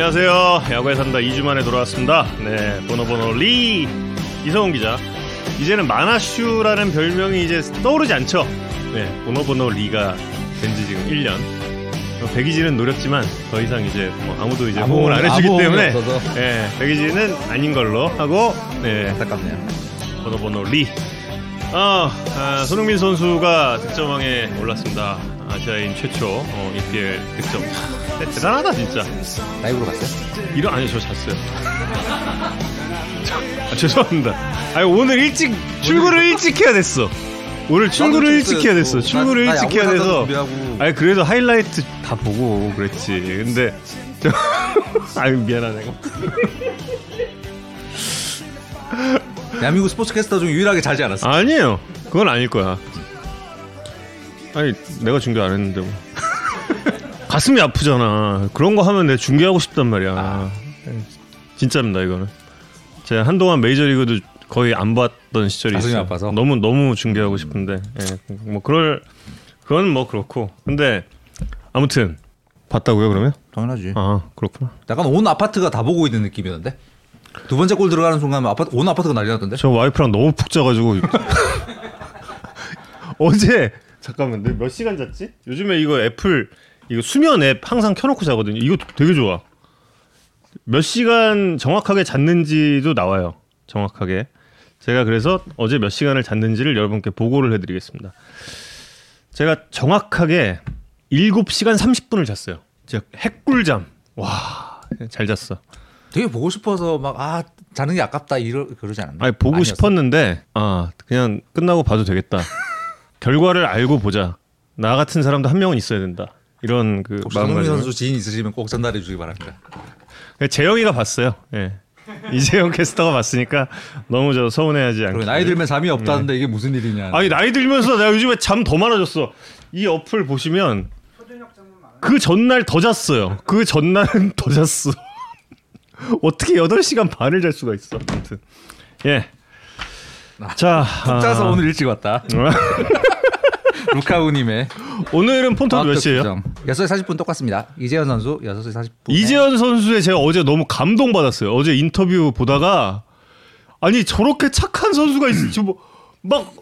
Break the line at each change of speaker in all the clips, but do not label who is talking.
안녕하세요. 야구에 산다 2주 만에 돌아왔습니다. 네, 번호번호 리 이성훈 기자. 이제는 마나슈라는 별명이 이제 떠오르지 않죠. 네, 번호번호 리가 된지 지금 1년. 어, 백이진은 노렸지만 더 이상 이제 뭐 아무도 이제
아무-
호응을 안 해주기 때문에. 네, 백이진은 아닌 걸로 하고 네,
안타깝네요.
번호번호 리. 아, 아, 손흥민 선수가 득점왕에 올랐습니다. 아시아인 최초 어, EPL 득점. 네, 대단하다 진짜.
라이브로 갔어요?
이런 아니 저 잤어요. 아, 죄송합니다. 아니 오늘 일찍 출근을 일찍 해야 됐어. 오늘 출근을 일찍 해야 됐어. 출근을
나- 나
일찍 해야
야구
돼서.
준비하고.
아니 그래도 하이라이트 다 보고 그랬지. 근데 저 아유 미안하네.
대한민국 스포츠 캐스터 중 유일하게 자지 않았어.
아니에요. 그건 아닐 거야. 아니 내가 중계 안 했는데 뭐. 가슴이 아프잖아. 그런 거 하면 내가 중계하고 싶단 말이야. 진짜입니다 이거는. 제가 한동안 메이저리그도 거의 안 봤던 시절이
가슴이
있어요.
아파서?
너무 너무 중계하고 싶은데 예, 뭐 그럴 그건 뭐 그렇고. 근데 아무튼 봤다고요 그러면?
당연하지.
아 그렇구나.
약간 온 아파트가 다 보고 있는 느낌이었는데. 두 번째 골 들어가는 순간 아파트 온 아파트가 난리 났던데.
저 와이프랑 너무 푹 자가지고 어제 잠깐만 몇 시간 잤지? 요즘에 이거 애플 이거 수면 앱 항상 켜놓고 자거든요. 이거 되게 좋아. 몇 시간 정확하게 잤는지도 나와요. 정확하게. 제가 그래서 어제 몇 시간을 잤는지를 여러분께 보고를 해드리겠습니다. 제가 정확하게 7시간 30분을 잤어요. 진짜 핵꿀잠. 와, 잘 잤어.
되게 보고 싶어서 막 아 자는 게 아깝다 이러 그러지 않았나?
아니 보고
아니었어?
싶었는데 아 그냥 끝나고 봐도 되겠다. 결과를 알고 보자. 나 같은 사람도 한 명은 있어야 된다. 이런 그 마음가짐.
선수 지인 있으시면 꼭 전달해 주기 바랍니다.
재영이가 봤어요. 예. 이재영 캐스터가 봤으니까 너무 저 서운해하지 않게.
나이 들면 잠이 없다는데 이게 무슨 일이냐.
아니 나이 들면서 내가 요즘에 잠 더 많아졌어. 이 어플 보시면 그 전날 더 잤어요. 그 전날은 더 잤어. 어떻게 8시간 반을 잘 수가 있어. 아무튼. 예. 자,
푹 자서
아,
오늘 일찍 왔다. 루카우님의
오늘은 폰트 몇 시에요?
6시 40분 똑같습니다. 이재현 선수 6시 40분.
이재현 선수의 제가 어제 너무 감동받았어요. 어제 인터뷰 보다가 아니 저렇게 착한 선수가 있지 뭐막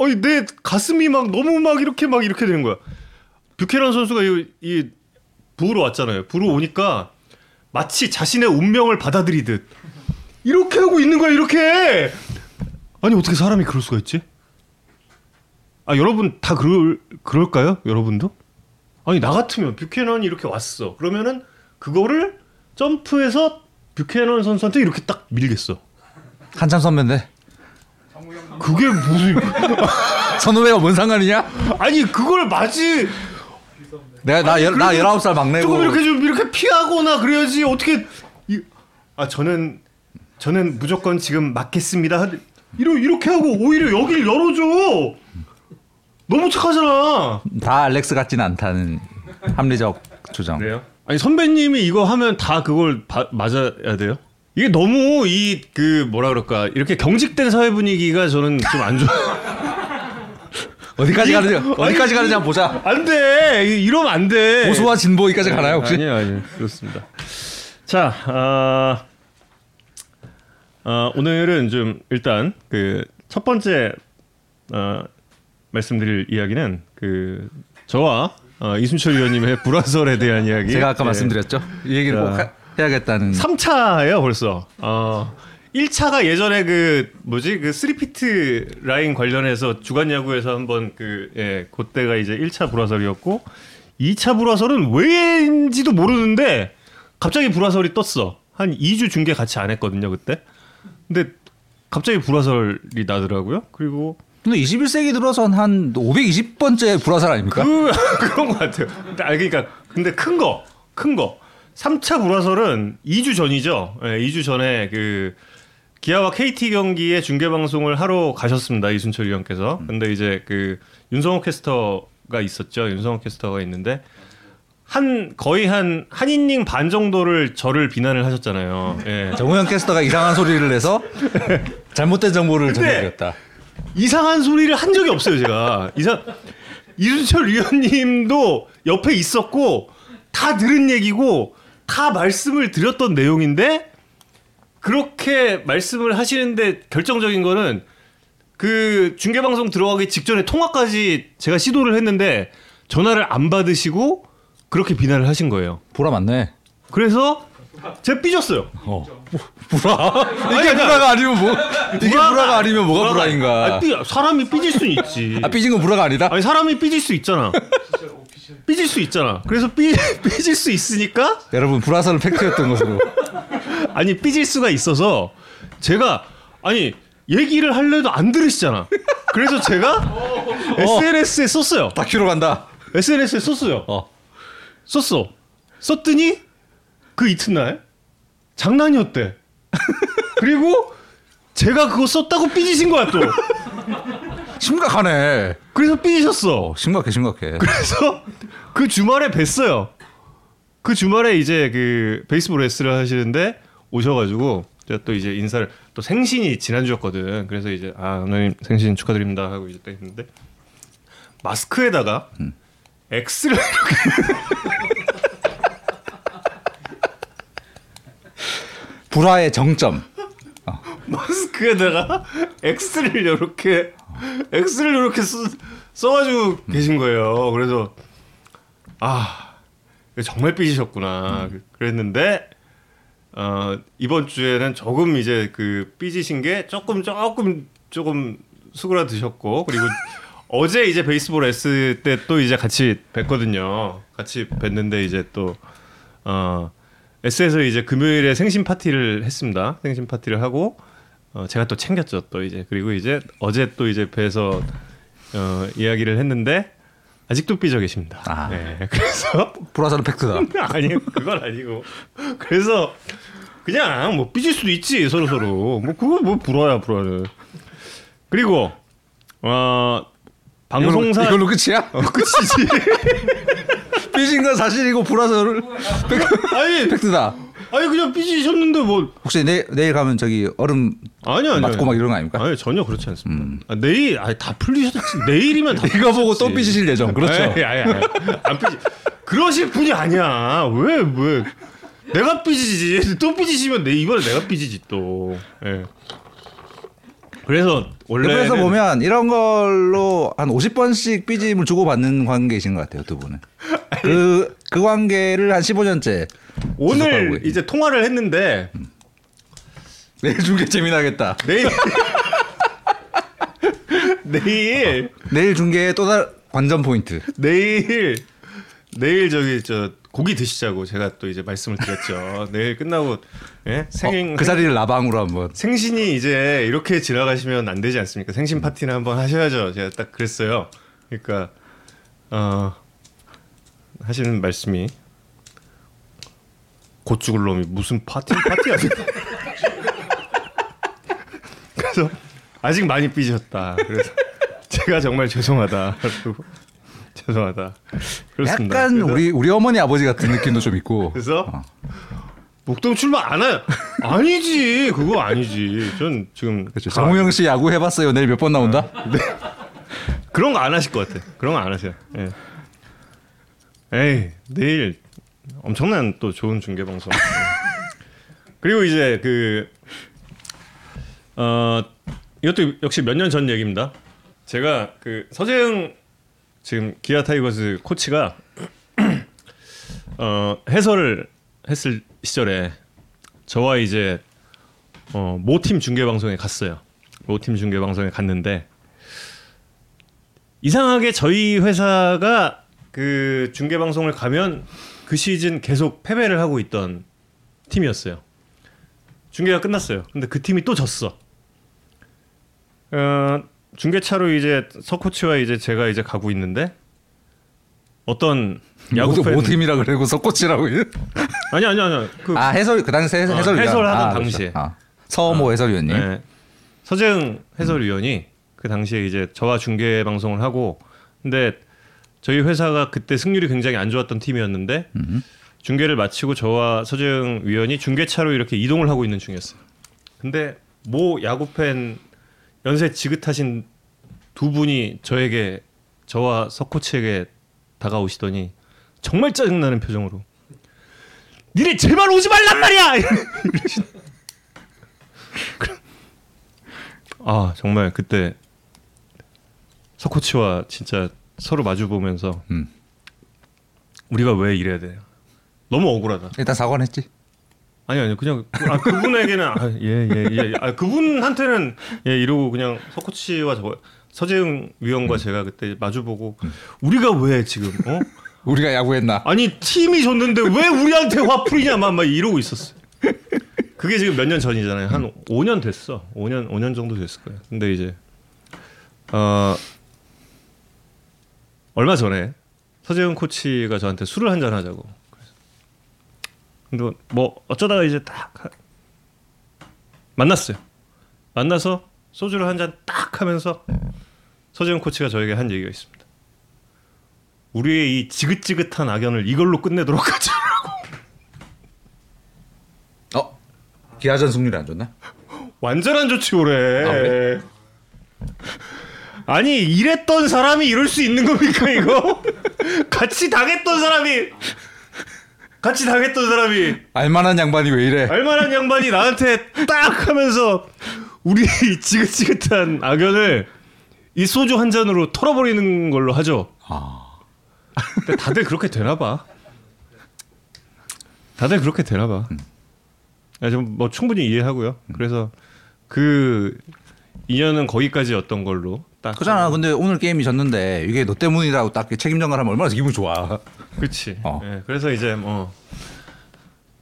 아니 내 가슴이 막 너무 막 이렇게 막 이렇게 되는 거야. 뷰캐런 선수가 이, 이 부로 왔잖아요. 부로 오니까 마치 자신의 운명을 받아들이듯 이렇게 하고 있는 거야. 이렇게 아니 어떻게 사람이 그럴 수가 있지? 아 여러분 다 그럴 그럴까요? 여러분도? 아니 나 같으면 뷰캐넌이 이렇게 왔어. 그러면은 그거를 점프해서 뷰캐넌 선수한테 이렇게 딱 밀겠어.
한참 선배인데
그게 무슨
선후배가 뭔 상관이냐?
아니 그걸 마치
내가 나, 열, 나 19살 막내고
조금 이렇게 좀 이렇게 피하거나 그래야지 어떻게 이, 아 저는 저는 무조건 지금 맞겠습니다. 이러 이렇게 하고 오히려 여기를 열어줘. 너무 착하잖아.
다 알렉스 같지는 않다는 합리적 주장.
그래요? 아니 선배님이 이거 하면 다 그걸 바- 맞아야 돼요? 이게 너무 이 그 뭐라 그럴까 이렇게 경직된 사회 분위기가 저는 좀 안 좋아.
어디까지 가는지 어디까지 가는지 한번 보자.
안 돼. 이- 이러면 안 돼.
보수와 진보기까지 가나요 혹시?
아니요, 아니요. 그렇습니다. 자, 아, 아, 오늘은 좀 일단 그 첫 번째 어, 말씀드릴 이야기는 그 저와 어, 이순철 위원님의 불화설에 대한 이야기.
제가 아까
예.
말씀드렸죠. 이 얘기를 꼭
자.
하- 해야겠다는.
3차예요 벌써. 어, 1차가 예전에 그 뭐지 그 3피트 라인 관련해서 주간 야구에서 한번 그 예, 그때가 이제 1차 불화설이었고 2차 불화설은 왜인지도 모르는데 갑자기 불화설이 떴어. 한 2주 중계 같이 안 했거든요 그때. 근데 갑자기 불화설이 나더라고요. 그리고
근데 21세기 들어선 한 520번째 불화설 아닙니까?
그 그런 것 같아요. 아 그러니까 근데 큰 거, 큰 거. 3차 불화설은 2주 전이죠. 예, 2주 전에 그 기아와 KT 경기의 중계 방송을 하러 가셨습니다. 이순철 위원께서. 근데 이제 그 윤성호 캐스터가 있었죠. 윤성호 캐스터가 있는데 한 거의 한한 이닝 반 정도를 저를 비난을 하셨잖아요. 예.
정우영 캐스터가 이상한 소리를 내서 잘못된 정보를 전해드렸다.
이상한 소리를 한 적이 없어요, 제가. 이상 이순철 위원님도 옆에 있었고 다 들은 얘기고 다 말씀을 드렸던 내용인데 그렇게 말씀을 하시는데 결정적인 거는 그 중계 방송 들어가기 직전에 통화까지 제가 시도를 했는데 전화를 안 받으시고 그렇게 비난을 하신 거예요.
보라 맞네.
그래서 제가 삐졌어요.
어. 불화. 이게
아니, 아니,
불화가 아니면 뭐 이게
불화가-
아니면 뭐가
불화가-
불화인가?
아니, 삐- 사람이 삐질 수는 있지.
아 삐진 건 불화가 아니다.
아니 사람이 삐질 수 있잖아. 삐질 수 있잖아. 그래서 삐 삐질 수 있으니까
여러분 불화설은 팩트였던 것으로.
아니 삐질 수가 있어서 제가 아니 얘기를 할래도 안 들으시잖아. 그래서 제가 SNS에 썼어요.
다큐로 간다.
SNS에 썼어요.
어.
썼어. 썼더니 그 이튿날 장난이었대. 그리고 제가 그거 썼다고 삐지신 거야 또.
심각하네.
그래서 삐지셨어.
어, 심각해 심각해.
그래서 그 주말에 뵀어요. 그 주말에 이제 그 베이스볼 레스를 하시는데 오셔가지고 제가 또 이제 인사를 또 생신이 지난주였거든. 그래서 이제 아 오늘 생신 축하드립니다 하고 이제 또 했는데 마스크에다가 X를 이렇게
불화의 정점.
마스크에다가 X를 이렇게 X를 이렇게 써, 써가지고 계신 거예요. 그래서 아 정말 삐지셨구나 그랬는데 어, 이번 주에는 조금 이제 그 삐지신 게 조금 조금 조금 수그라드셨고 그리고 어제 이제 베이스볼 S 때또 이제 같이 뵀거든요. 같이 뵀는데 이제 또 어, S에서 이제 금요일에 생신 파티를 했습니다. 생신 파티를 하고 어, 제가 또 챙겼죠. 또 이제 그리고 이제 어제 또 이제 뵈서 어, 이야기를 했는데 아직도 삐져 계십니다.
아.
네, 그래서
불화설은 팩트다.
아니 그건 아니고 그래서 그냥 뭐 삐질 수도 있지 서로 서로 뭐 그거 뭐 불화야 불화는 그리고 어 방송사
이걸로, 이걸로 끝이야?
어, 끝이지
삐진 건 사실이고 불화설은 팩-
아니
팩트다.
아니 그냥 삐지셨는데 뭐
혹시 내, 내일 가면 저기 얼음
아니 아니
맞고 막 이런 거 아닙니까?
아니 전혀 그렇지 않습니다. 아, 내일 아니 다 풀리셨지 내일이면 다
이거 보고 또. 삐지실 예정. 그렇죠.
에이, 아니, 아니, 안 삐지. 그러실 분이 아니야. 왜 왜? 내가 삐지지. 또 삐지시면 내 이번에 내가 삐지지 또. 예. 그래서 원래
그래서 보면 이런 걸로 한 50번씩 삐짐을 주고받는 관계이신 것 같아요, 두 분은. 그, 그 관계를 한 15년째.
오늘 이제 통화를 했는데
내일 중계 재미나겠다.
내일 내일
내일 중계의 또 다른 관전 포인트.
내일 내일 저기 저 고기 드시자고 제가 또 이제 말씀을 드렸죠. 내일 끝나고 예? 생
어, 그 자리를 라방으로 한번.
생신이 이제 이렇게 지나가시면 안 되지 않습니까? 생신 파티는 한번 하셔야죠. 제가 딱 그랬어요. 그러니까 어 하시는 말씀이 곧 죽을 놈이 무슨 파티 파티야. 그래서 아직 많이 삐졌다. 그래서 제가 정말 죄송하다. 그리고 죄송하다. 그렇습니다.
약간
그래서-
우리 우리 어머니 아버지 같은 느낌도 좀 있고.
그래서 목동 출마 안 해요. 아니지. 그거 아니지. 전 지금
그렇죠.
다-
정우영 씨 야구 해봤어요. 내일 몇 번 나온다?
그런 거 안 하실 것 같아. 그런 거 안 하세요. 예. 에이 내일 엄청난 또 좋은 중계 방송. 예. 그리고 이제 그 어, 이것도 역시 몇 년 전 얘기입니다. 제가 그 서재영 지금 기아 타이거즈 코치가 어, 해설을 했을 시절에 저와 이제 어, 모팀 중계 방송에 갔어요. 모팀 중계 방송에 갔는데 이상하게 저희 회사가 그 중계 방송을 가면 그 시즌 계속 패배를 하고 있던 팀이었어요. 중계가 끝났어요. 근데 그 팀이 또 졌어. 어, 중계차로 이제 서 코치와 이제 제가 이제 가고 있는데 어떤 야구 팬
모팀이라 그러고 석코치라고.
아니 아니 아니 그
아 해설 그 당시 해-
어,
해설위원.
해설하던
아,
당시에.
그렇죠. 아, 서모 해설위원님.
네. 서재응 해설위원이 그 당시에 이제 저와 중계 방송을 하고 근데 저희 회사가 그때 승률이 굉장히 안 좋았던 팀이었는데
음.
중계를 마치고 저와 서재응 위원이 중계차로 이렇게 이동을 하고 있는 중이었어요. 근데 모 야구 팬 연세 지긋하신 두 분이 저에게 저와 석 코치에게 다가오시더니 정말 짜증나는 표정으로 니네 제발 오지 말란 말이야. 아 정말 그때 서코치와 진짜 서로 마주 보면서
음.
우리가 왜 이래야 돼? 너무 억울하다.
일단 사과는 했지.
아니 아니 그냥 그- 아, 그분에게는 예예예 예, 예. 아, 그분한테는 예 이러고 그냥 서코치와 저 서재웅 위원과 제가 그때 마주보고 우리가 왜 지금 어
우리가 야구했나?
아니 팀이 졌는데 왜 우리한테 화풀이냐 막, 막 이러고 있었어. 그게 지금 몇 년 전이잖아요. 한 5년 됐어. 5년 5년 정도 됐을 거예요. 근데 이제 어 얼마 전에 서재훈 코치가 저한테 술을 한잔 하자고. 근데 뭐 어쩌다가 이제 딱 하- 만났어요. 만나서 소주를 한 잔 딱 하면서 서재훈 코치가 저에게 한 얘기가 있습니다. 우리의 이 지긋지긋한 악연을 이걸로 끝내도록 하자.
어? 기아전 승률이 안 좋나?
완전 안 좋지 올해.
아, 그래?
아니 이랬던 사람이 이럴 수 있는 겁니까 이거? 같이 당했던 사람이 같이 당했던 사람이
알만한 양반이 왜 이래?
알만한 양반이 나한테 딱 하면서 우리 지긋지긋한 악연을 이 소주 한 잔으로 털어버리는 걸로 하죠.
아.
근데 다들 그렇게 되나 봐. 다들 그렇게 되나 봐. 아, 좀뭐 충분히 이해하고요. 그래서 그 인연은 거기까지였던 걸로 딱.
그잖아. 근데 오늘 게임이 졌는데 이게 너 때문이라고 딱 책임 전가하면 얼마나 기분 좋아.
그렇지.
어.
예, 그래서 이제 뭐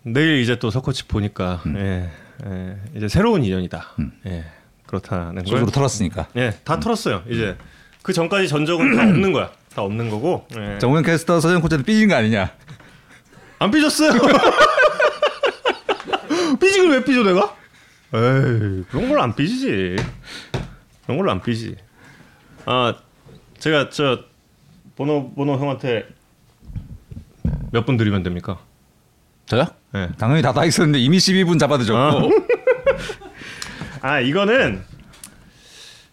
내일 이제 또 서커치 보니까 예, 예, 이제 새로운 인연이다. 예, 그렇다는 걸.
소주로 털었으니까.
예, 다 털었어요. 이제 그 전까지 전적은 다 없는 거야. 다 없는 거고. 예.
정우영 캐스터 서정 코치한테 삐진 거 아니냐?
안 삐졌어요. 삐지길 왜 삐져 내가? 에이 그런 걸 안 삐지지. 그런 걸로 안 삐지. 아 제가 저 번호 번호 형한테 몇 분 드리면 됩니까?
저요?
예.
당연히 다 다 있었는데 이미 12분 잡아드렸고.
아 이거는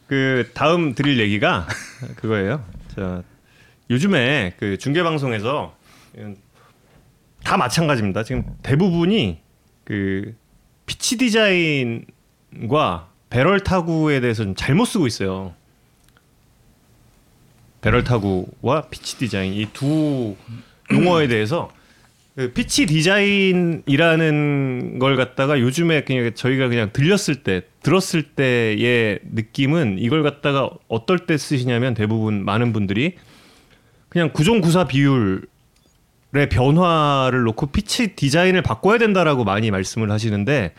그 다음 드릴 얘기가 그거예요. 자 요즘에 그 중계 방송에서 다 마찬가지입니다. 지금 대부분이 그 피치 디자인과 배럴 타구에 대해서 좀 잘못 쓰고 있어요. 배럴 타구와 피치 디자인 이 두 용어에 대해서 그 피치 디자인이라는 걸 갖다가 요즘에 그냥 저희가 그냥 들렸을 때 들었을 때의 느낌은 이걸 갖다가 어떨 때 쓰시냐면 대부분 많은 분들이 그냥 구종구사 비율의 변화를 놓고 피치 디자인을 바꿔야 된다라고 많이 말씀을 하시는데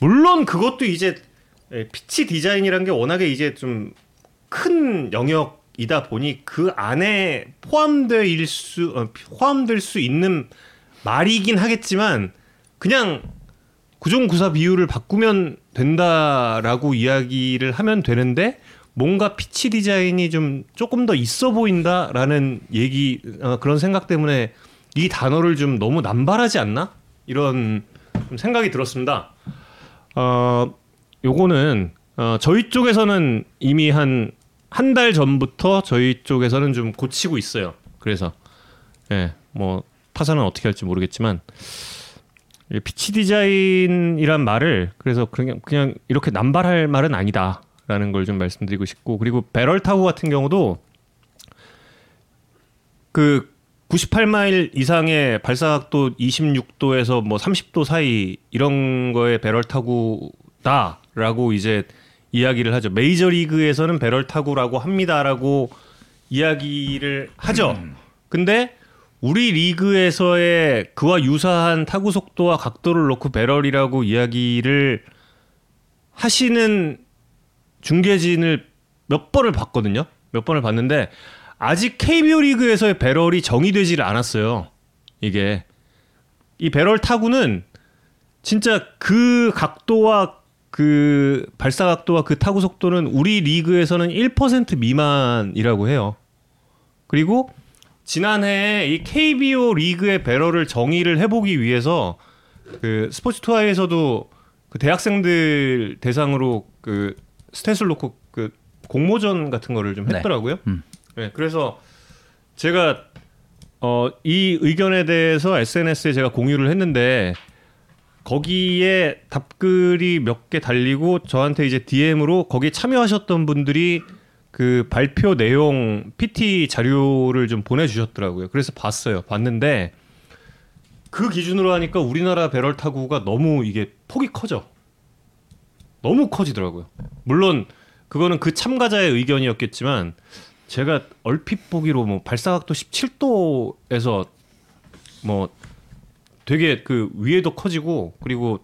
물론 그것도 이제 예, 피치 디자인이란 게 워낙에 이제 좀 큰 영역 이다 보니 그 안에 포함될 수 어, 포함될 수 있는 말이긴 하겠지만 그냥 구종구사 비율을 바꾸면 된다라고 이야기를 하면 되는데 뭔가 피치 디자인이 좀 조금 더 있어 보인다라는 얘기 어, 그런 생각 때문에 이 단어를 좀 너무 남발하지 않나 이런 좀 생각이 들었습니다. 어 요거는 어, 저희 쪽에서는 이미 한 한 달 전부터 저희 쪽에서는 좀 고치고 있어요. 그래서 예, 뭐 타사는 어떻게 할지 모르겠지만 이 피치 디자인이란 말을 그래서 그냥 그냥 이렇게 남발할 말은 아니다라는 걸 좀 말씀드리고 싶고 그리고 배럴 타구 같은 경우도 그 98마일 이상의 발사각도 26도에서 뭐 30도 사이 이런 거에 배럴 타구다라고 이제 이야기를 하죠. 메이저 리그에서는 배럴 타구라고 합니다라고 이야기를 하죠. 근데 우리 리그에서의 그와 유사한 타구 속도와 각도를 놓고 배럴이라고 이야기를 하시는 중계진을 몇 번을 봤거든요. 몇 번을 봤는데 아직 KBO 리그에서의 배럴이 정의되지를 않았어요. 이게 이 배럴 타구는 진짜 그 각도와 그 발사 각도와 그 타구 속도는 우리 리그에서는 1% 미만이라고 해요. 그리고 지난해 이 KBO 리그의 배럴을 정의를 해보기 위해서 그 스포츠 투아에서도 그 대학생들 대상으로 그 스탯을 놓고 그 공모전 같은 거를 좀
네.
했더라고요.
음.
네, 그래서 제가 어, 이 의견에 대해서 SNS에 제가 공유를 했는데 거기에 답글이 몇 개 달리고 저한테 이제 DM으로 거기 참여하셨던 분들이 그 발표 내용 PT 자료를 좀 보내주셨더라고요. 그래서 봤어요. 봤는데 그 기준으로 하니까 우리나라 배럴 타구가 너무 이게 폭이 커져. 너무 커지더라고요. 물론 그거는 그 참가자의 의견이었겠지만 제가 얼핏 보기로 뭐 발사각도 17도에서 뭐 되게 그 위에도 커지고 그리고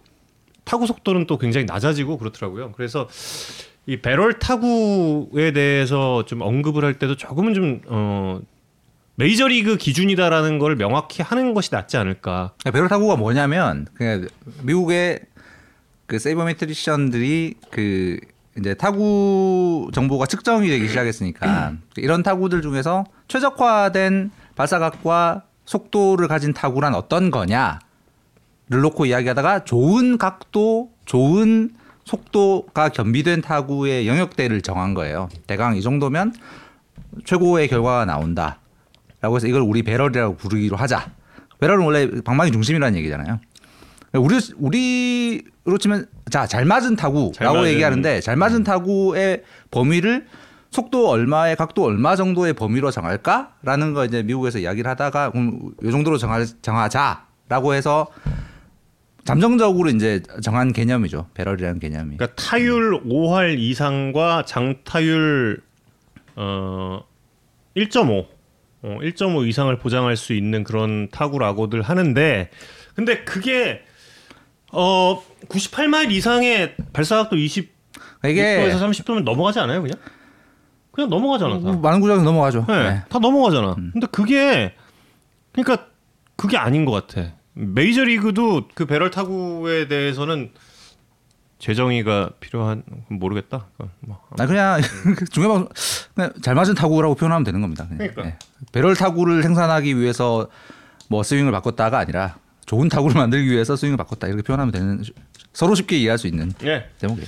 타구 속도는 또 굉장히 낮아지고 그렇더라고요. 그래서 이 배럴 타구에 대해서 좀 언급을 할 때도 조금은 좀 어, 메이저리그 기준이다라는 걸 명확히 하는 것이 낫지 않을까.
배럴 타구가 뭐냐면 그냥 미국의 그 세이버메트리션들이 그 이제 타구 정보가 측정이 되기 시작했으니까 이런 타구들 중에서 최적화된 발사각과 속도를 가진 타구란 어떤 거냐를 놓고 이야기하다가 좋은 각도, 좋은 속도가 겸비된 타구의 영역대를 정한 거예요. 대강 이 정도면 최고의 결과가 나온다. 라고 해서 이걸 우리 배럴이라고 부르기로 하자. 배럴은 원래 방망이 중심이라는 얘기잖아요. 우리 우리로 치면 자 잘 맞은 타구라고
잘 맞은.
얘기하는데 잘 맞은 타구의 범위를 속도 얼마의 각도 얼마 정도의 범위로 정할까라는 거 이제 미국에서 이야기를 하다가 그럼 이 정도로 정하, 정하자라고 해서 잠정적으로 이제 정한 개념이죠 배럴이라는 개념이.
그러니까 타율 5할 이상과 장타율 어 1.5 어, 1.5 이상을 보장할 수 있는 그런 타구라고들 하는데 근데 그게 어 98마일 이상의 발사각도 20
이게
6도에서 30도면 넘어가지 않아요, 그냥? 그냥 넘어가잖아. 다.
많은 구장에서 넘어가죠.
네,
네.
다 넘어가잖아. 근데 그게 그러니까 그게 아닌 것 같아. 메이저 리그도 그 배럴 타구에 대해서는 재정의가 필요한 모르겠다. 뭐.
나 그냥 중요한 그냥 잘 맞은 타구라고 표현하면 되는 겁니다. 그냥.
그러니까.
네. 배럴 타구를 생산하기 위해서 뭐 스윙을 바꿨다가 아니라 좋은 타구를 만들기 위해서 스윙을 바꿨다 이렇게 표현하면 되는 서로 쉽게 이해할 수 있는
예,
제목이에요.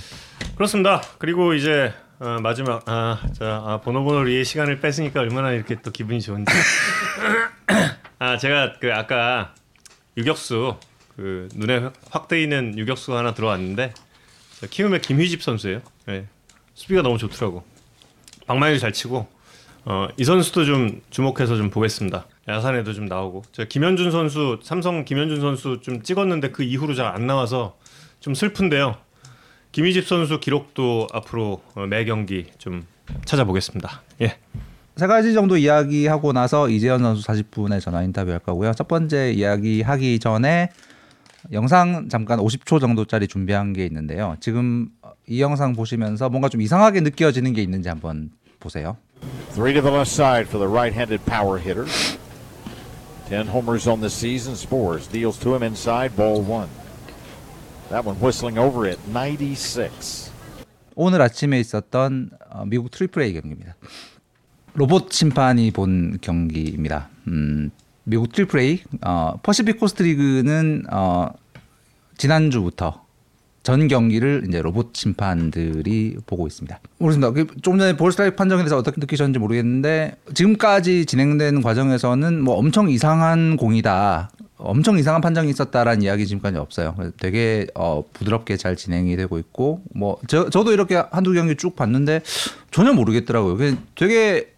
그렇습니다. 그리고 이제 어, 마지막 아, 자, 아, 보노보노리의 시간을 뺐으니까 얼마나 이렇게 또 기분이 좋은지. 아, 제가 그 아까 유격수 그 눈에 확 뜨이는 유격수 하나 들어왔는데 저 키움의 김휘집 선수예요. 예. 수비가 너무 좋더라고. 방망이도 잘 치고 어, 이 선수도 좀 주목해서 좀 보겠습니다. 야산에도 좀 나오고 저 김현준 선수 삼성 김현준 선수 좀 찍었는데 그 이후로 잘 안 나와서 좀 슬픈데요. 김희집 선수 기록도 앞으로 어, 매 경기 좀 찾아보겠습니다. 예.
세 가지 정도 이야기하고 나서 이재현 선수 40분의 전화 인터뷰할 거고요. 첫 번째 이야기 하기 전에 영상 잠깐 50초 정도짜리 준비한 게 있는데요. 지금 이 영상 보시면서 뭔가 좀 이상하게 느껴지는 게 있는지 한번 보세요.
Three to the left side for the right-handed power hitter. Ten homers on the season. Spores deals to him inside. Ball one. That one whistling over it. 96.
오늘 아침에 있었던 어, 미국 트리플 A 경기입니다. 로봇 심판이 본 경기입니다. 음, 미국 triple A 어, 퍼시픽 코스트 리그는 어, 지난주부터 전 경기를 이제 로봇 심판들이 보고 있습니다. 모르겠습니다. 그좀 전에 볼 스트라이크 판정에 대해서 어떻게 느끼셨는지 모르겠는데 지금까지 진행된 과정에서는 뭐 엄청 이상한 공이다. 엄청 이상한 판정이 있었다라는 이야기 지금까지 없어요. 되게 어, 부드럽게 잘 진행이 되고 있고 뭐 저, 저도 이렇게 한두 경기 쭉 봤는데 전혀 모르겠더라고요. 되게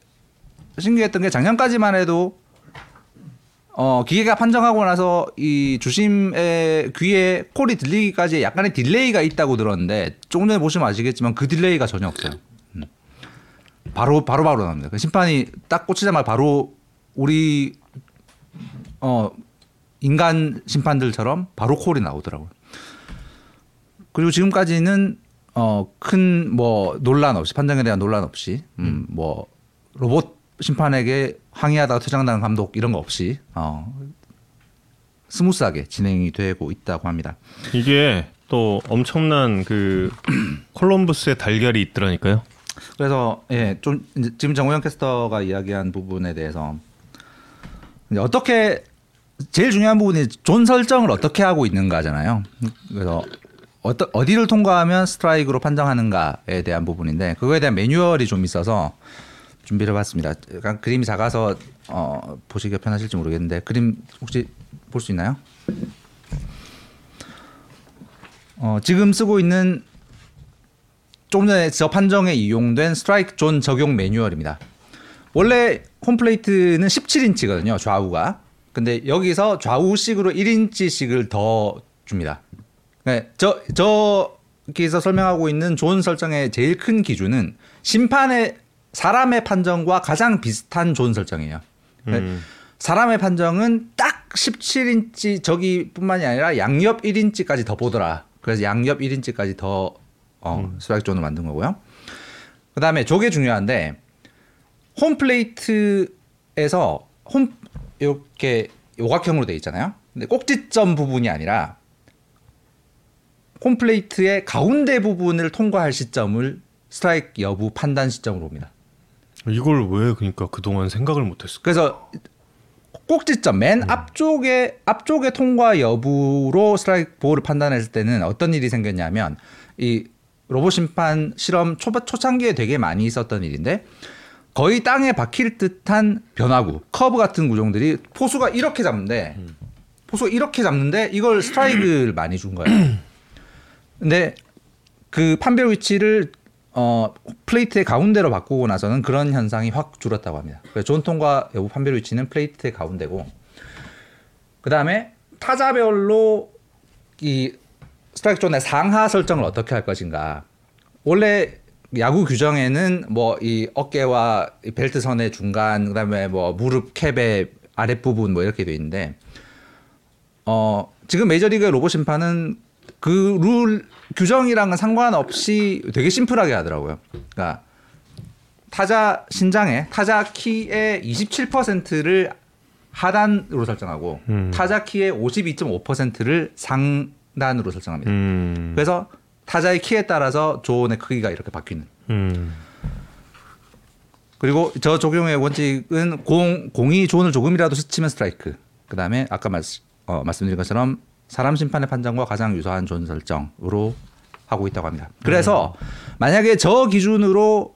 신기했던 게 작년까지만 해도 어, 기계가 판정하고 나서 이 주심의 귀에 콜이 들리기까지 약간의 delay가 있다고 들었는데 조금 전에 보시면 아시겠지만 그 delay가 전혀 없어요. 음. 바로 바로 바로 나옵니다. 그 심판이 딱 꽂히자마자 바로 우리 어 인간 심판들처럼 바로 콜이 나오더라고요. 그리고 지금까지는 어 큰 뭐 논란 없이 판정에 대한 논란 없이 음 뭐 로봇 심판에게 항의하다가 퇴장당한 감독 이런 거 없이 어 스무스하게 진행이 되고 있다고 합니다.
이게 또 엄청난 그 콜럼버스의 달걀이 있더라니까요.
그래서 예 좀 지금 정우영 캐스터가 이야기한 부분에 대해서 어떻게 제일 중요한 부분이 존 설정을 어떻게 하고 있는가잖아요. 그래서 어떠, 어디를 통과하면 스트라이크로 판정하는가에 대한 부분인데 그거에 대한 매뉴얼이 좀 있어서 준비를 해봤습니다. 약간 그림이 작아서 어, 보시기가 편하실지 모르겠는데 그림 혹시 볼 수 있나요? 어, 지금 쓰고 있는 조금 전에 저 판정에 이용된 스트라이크 존 적용 매뉴얼입니다. 원래 홈플레이트는 17인치거든요. 좌우가. 근데 여기서 좌우씩으로 1인치씩을 더 줍니다. 네, 저 저기서 설명하고 있는 존 설정의 제일 큰 기준은 심판의 사람의 판정과 가장 비슷한 존 설정이에요. 네, 사람의 판정은 딱 17인치 저기뿐만이 아니라 양옆 1인치까지 더 보더라. 그래서 양옆 1인치까지 더 어, 스트라이크 존을 만든 거고요. 그다음에 저게 중요한데 홈플레이트에서 홈 이렇게 오각형으로 돼 있잖아요. 근데 꼭지점 부분이 아니라 홈플레이트의 가운데 부분을 통과할 시점을 스트라이크 여부 판단 시점으로 봅니다.
이걸 왜 그러니까 그동안 생각을 못했을까?
그래서 꼭지점 맨 앞쪽에 앞쪽에 통과 여부로 스트라이크 볼을 판단했을 때는 어떤 일이 생겼냐면 이 로봇 심판 실험 초, 초창기에 되게 많이 있었던 일인데 거의 땅에 박힐 듯한 변화구 커브 같은 구종들이 포수가 이렇게 잡는데 포수가 이렇게 잡는데 이걸 스트라이크를 많이 준 거예요. 근데 그 판별 위치를 어 플레이트의 가운데로 바꾸고 나서는 그런 현상이 확 줄었다고 합니다. 그래서 존 통과 여부 판별 위치는 플레이트의 가운데고 그 다음에 타자별로 이 스트라이크 존의 상하 설정을 어떻게 할 것인가. 원래 야구 규정에는 뭐 이 어깨와 이 벨트 선의 중간 그다음에 뭐 무릎 캡의 아랫부분 뭐 이렇게 돼 있는데 어 지금 메이저리그 로봇 심판은 그 룰 규정이랑은 상관없이 되게 심플하게 하더라고요. 그러니까 타자 신장에 타자 키의 27%를 하단으로 설정하고
음.
타자 키의 52.5%를 상단으로 설정합니다.
음.
그래서 타자의 키에 따라서 조언의 크기가 이렇게 바뀌는.
음.
그리고 저 적용의 원칙은 공 공이 존을 조금이라도 스치면 스트라이크. 그다음에 아까 말, 어, 말씀드린 것처럼 사람 심판의 판정과 가장 유사한 존 설정으로 하고 있다고 합니다. 그래서 만약에 저 기준으로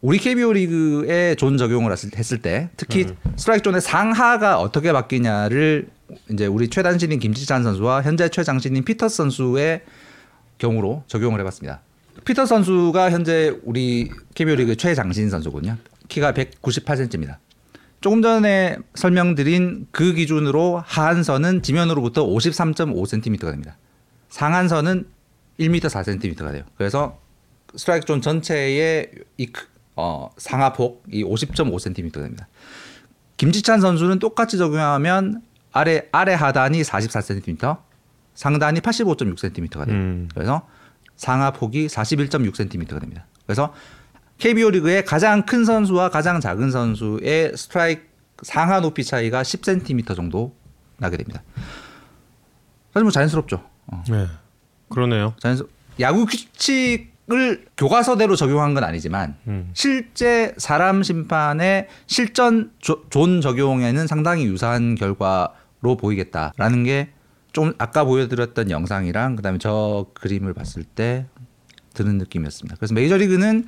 우리 KBO 리그에 존 적용을 했을- 때 특히 스트라이크 존의 상하가 어떻게 바뀌냐를 이제 우리 최단신인 김지찬 선수와 현재 최장신인 피터스 선수의 경우로 적용을 해봤습니다. 피터스 선수가 현재 우리 KBO 리그 최장신 선수거든요. 키가 198cm입니다. 조금 전에 설명드린 그 기준으로 하한선은 지면으로부터 53.5cm가 됩니다. 상한선은 1m 4cm가 돼요. 그래서 스트라이크 존 전체의 이 크- 어, 상하폭 이 50.5cm가 됩니다. 김지찬 선수는 똑같이 적용하면 아래 아래 하단이 44cm, 상단이 85.6cm가 돼요.
음.
그래서 상하 폭이 41.6cm가 됩니다. 그래서 KBO 리그의 가장 큰 선수와 가장 작은 선수의 스트라이크 상하 높이 차이가 10cm 정도 나게 됩니다. 사실 뭐 자연스럽죠. 어,
네. 그러네요.
자연스 야구 규칙을 교과서대로 적용한 건 아니지만
음.
실제 사람 심판의 실전 조- 존 적용에는 상당히 유사한 결과로 보이겠다라는 게 좀 아까 보여드렸던 영상이랑 그다음에 저 그림을 봤을 때 드는 느낌이었습니다. 그래서 메이저리그는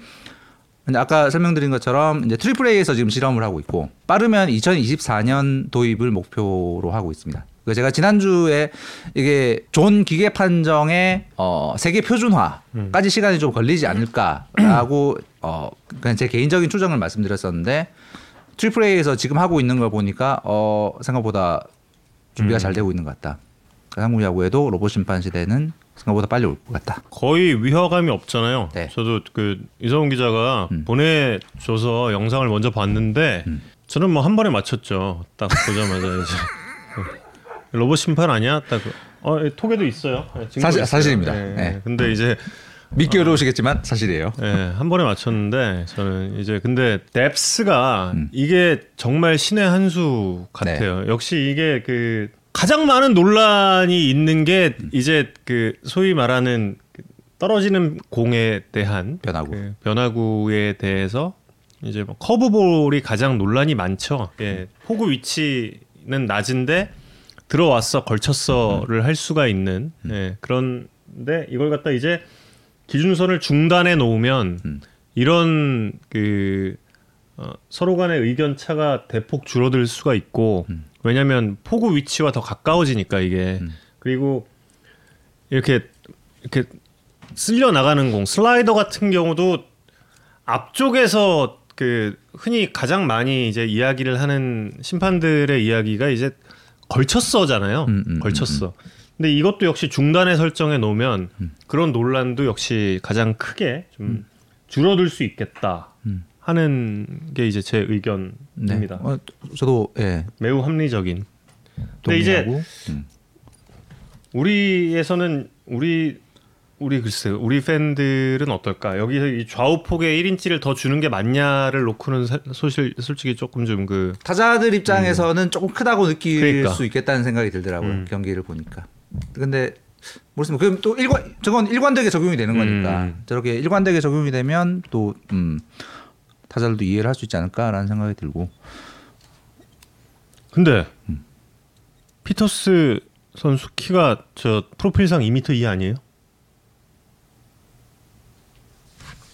아까 설명드린 것처럼 이제 트리플 A에서 지금 실험을 하고 있고 빠르면 2024년 도입을 목표로 하고 있습니다. 그 제가 지난주에 이게 존 기계 판정의 어 세계 표준화까지 시간이 좀 걸리지 않을까라고 어 그냥 제 개인적인 추정을 말씀드렸었는데 트리플 A에서 지금 하고 있는 걸 보니까 어 생각보다 준비가 잘 되고 있는 것 같다. 그 한국 야구에도 로봇 심판 시대는 생각보다 빨리 올 것 같다.
거의 위화감이 없잖아요.
네.
저도 그 이성훈 기자가
음.
보내줘서 영상을 먼저 봤는데 저는 뭐 한 번에 맞췄죠. 딱 보자마자 이제 로봇 심판 아니야? 딱 어, 예, 톡에도 있어요. 예,
사실-
있어요.
사실입니다.
예,
네.
근데 이제
믿기 어려우시겠지만 사실이에요.
예, 한 번에 맞췄는데 저는 이제 근데 뎁스가
음.
이게 정말 신의 한 수 같아요.
네.
역시 이게 그 가장 많은 논란이 있는 게
음.
이제 그 소위 말하는 그 떨어지는 공에 대한
변화구.
그 변화구에 대해서 이제 뭐 커브볼이 가장 논란이 많죠. 예, 포구 위치는 낮은데 들어왔어 걸쳤어를 할 수가 있는
음.
예, 그런데 이걸 갖다 이제 기준선을 중단해 놓으면
음.
이런 그 어, 서로 간의 의견 차가 대폭 줄어들 수가 있고
음.
왜냐하면 포구 위치와 더 가까워지니까 이게
음.
그리고 이렇게 이렇게 쓸려 나가는 공 슬라이더 같은 경우도 앞쪽에서 그 흔히 가장 많이 이제 이야기를 하는 심판들의 이야기가 이제 걸쳤어잖아요.
음, 음,
걸쳤어. 근데 이것도 역시 중단에 설정해 놓으면
음.
그런 논란도 역시 가장 크게 좀 줄어들 수 있겠다
음.
하는 게 이제 제
네.
의견입니다.
어, 저도 예.
매우 합리적인. 근데 이제.
음.
우리에서는 우리 우리 글쎄 우리 팬들은 어떨까? 여기서 이 좌우폭에 1인치를 더 주는 게 맞냐를 놓고는 사, 소실 솔직히 조금 좀 그
타자들 입장에서는 조금 크다고 느낄
그러니까.
수 있겠다는 생각이 들더라고요.
음.
경기를 보니까. 근데 모르겠습니다. 그럼 또 일관 저건 일관되게 적용이 되는 거니까
음.
저렇게 일관되게 적용이 되면 또 음, 타자들도 이해를 할 수 있지 않을까라는 생각이 들고.
근데
음.
피터스 선수 키가 저 프로필상 2m 이하 아니에요?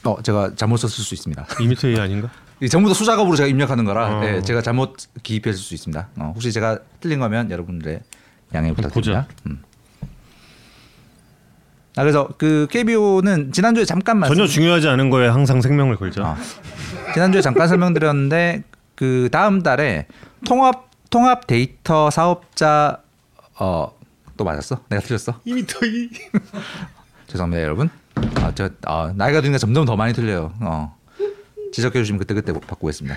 어 제가 잘못 썼을 수 있습니다.
2m 이하 아닌가?
이 전부 다 수작업으로 제가 입력하는 거라
어.
네, 제가 잘못 기입했을 수 있습니다. 어, 혹시 제가 틀린 거면 여러분들의 양해 부탁드립니다. 음. 아 그래서 그 KBO는 지난주에 잠깐 말씀
전혀 중요하지 않은 거에 항상 생명을 걸죠.
아, 지난주에 잠깐 설명드렸는데 그 다음 달에 통합 통합 데이터 사업자 어 또 맞았어? 내가 틀렸어?
2m 이
죄송합니다 여러분. 아 저 아, 나이가 드니까 점점 더 많이 틀려요. 어. 지적해 주시면 그때 그때 바꾸겠습니다.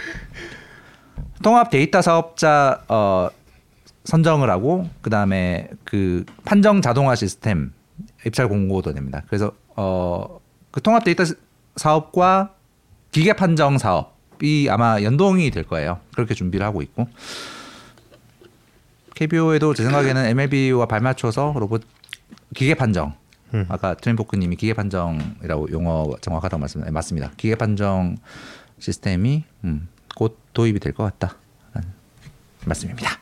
통합 데이터 사업자 어, 선정을 하고 그 다음에 그 판정 자동화 시스템 입찰 공고도 됩니다. 그래서 어, 그 통합 데이터 사업과 기계 판정 사업이 아마 연동이 될 거예요. 그렇게 준비를 하고 있고 KBO에도 제 생각에는 MLB와 발맞춰서 로봇 기계 판정
음.
아까 트윈포크님이 기계 판정이라고 용어 정확하다고 말씀 네, 맞습니다. 기계 판정 시스템이 음, 곧 도입이 될 것 같다라는 말씀입니다.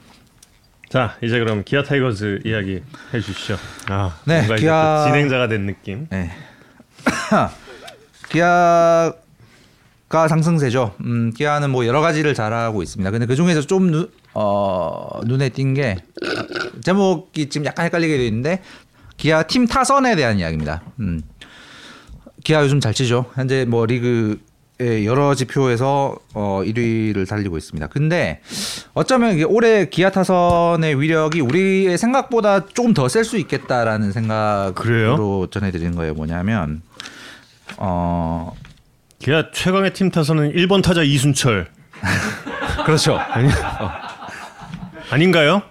자 이제 그럼 기아 타이거즈 이야기 해주시죠. 아
네, 기아-
또 진행자가 된 느낌.
네. 기아가 상승세죠. 음, 기아는 뭐 여러 가지를 잘하고 있습니다. 근데 그 중에서 좀 눈, 어, 눈에 띈 게 제목이 지금 약간 헷갈리게 되어 있는데 기아 팀 타선에 대한 이야기입니다. 음. 기아 요즘 잘 치죠. 현재 뭐 리그의 여러 지표에서 어 1위를 달리고 있습니다. 근데 어쩌면 올해 기아 타선의 위력이 우리의 생각보다 조금 더 셀 수 있겠다라는 생각으로
그래요?
전해드리는 거예요. 뭐냐면 어
기아 최강의 팀 타선은 1번 타자 이순철
그렇죠.
아닌가요?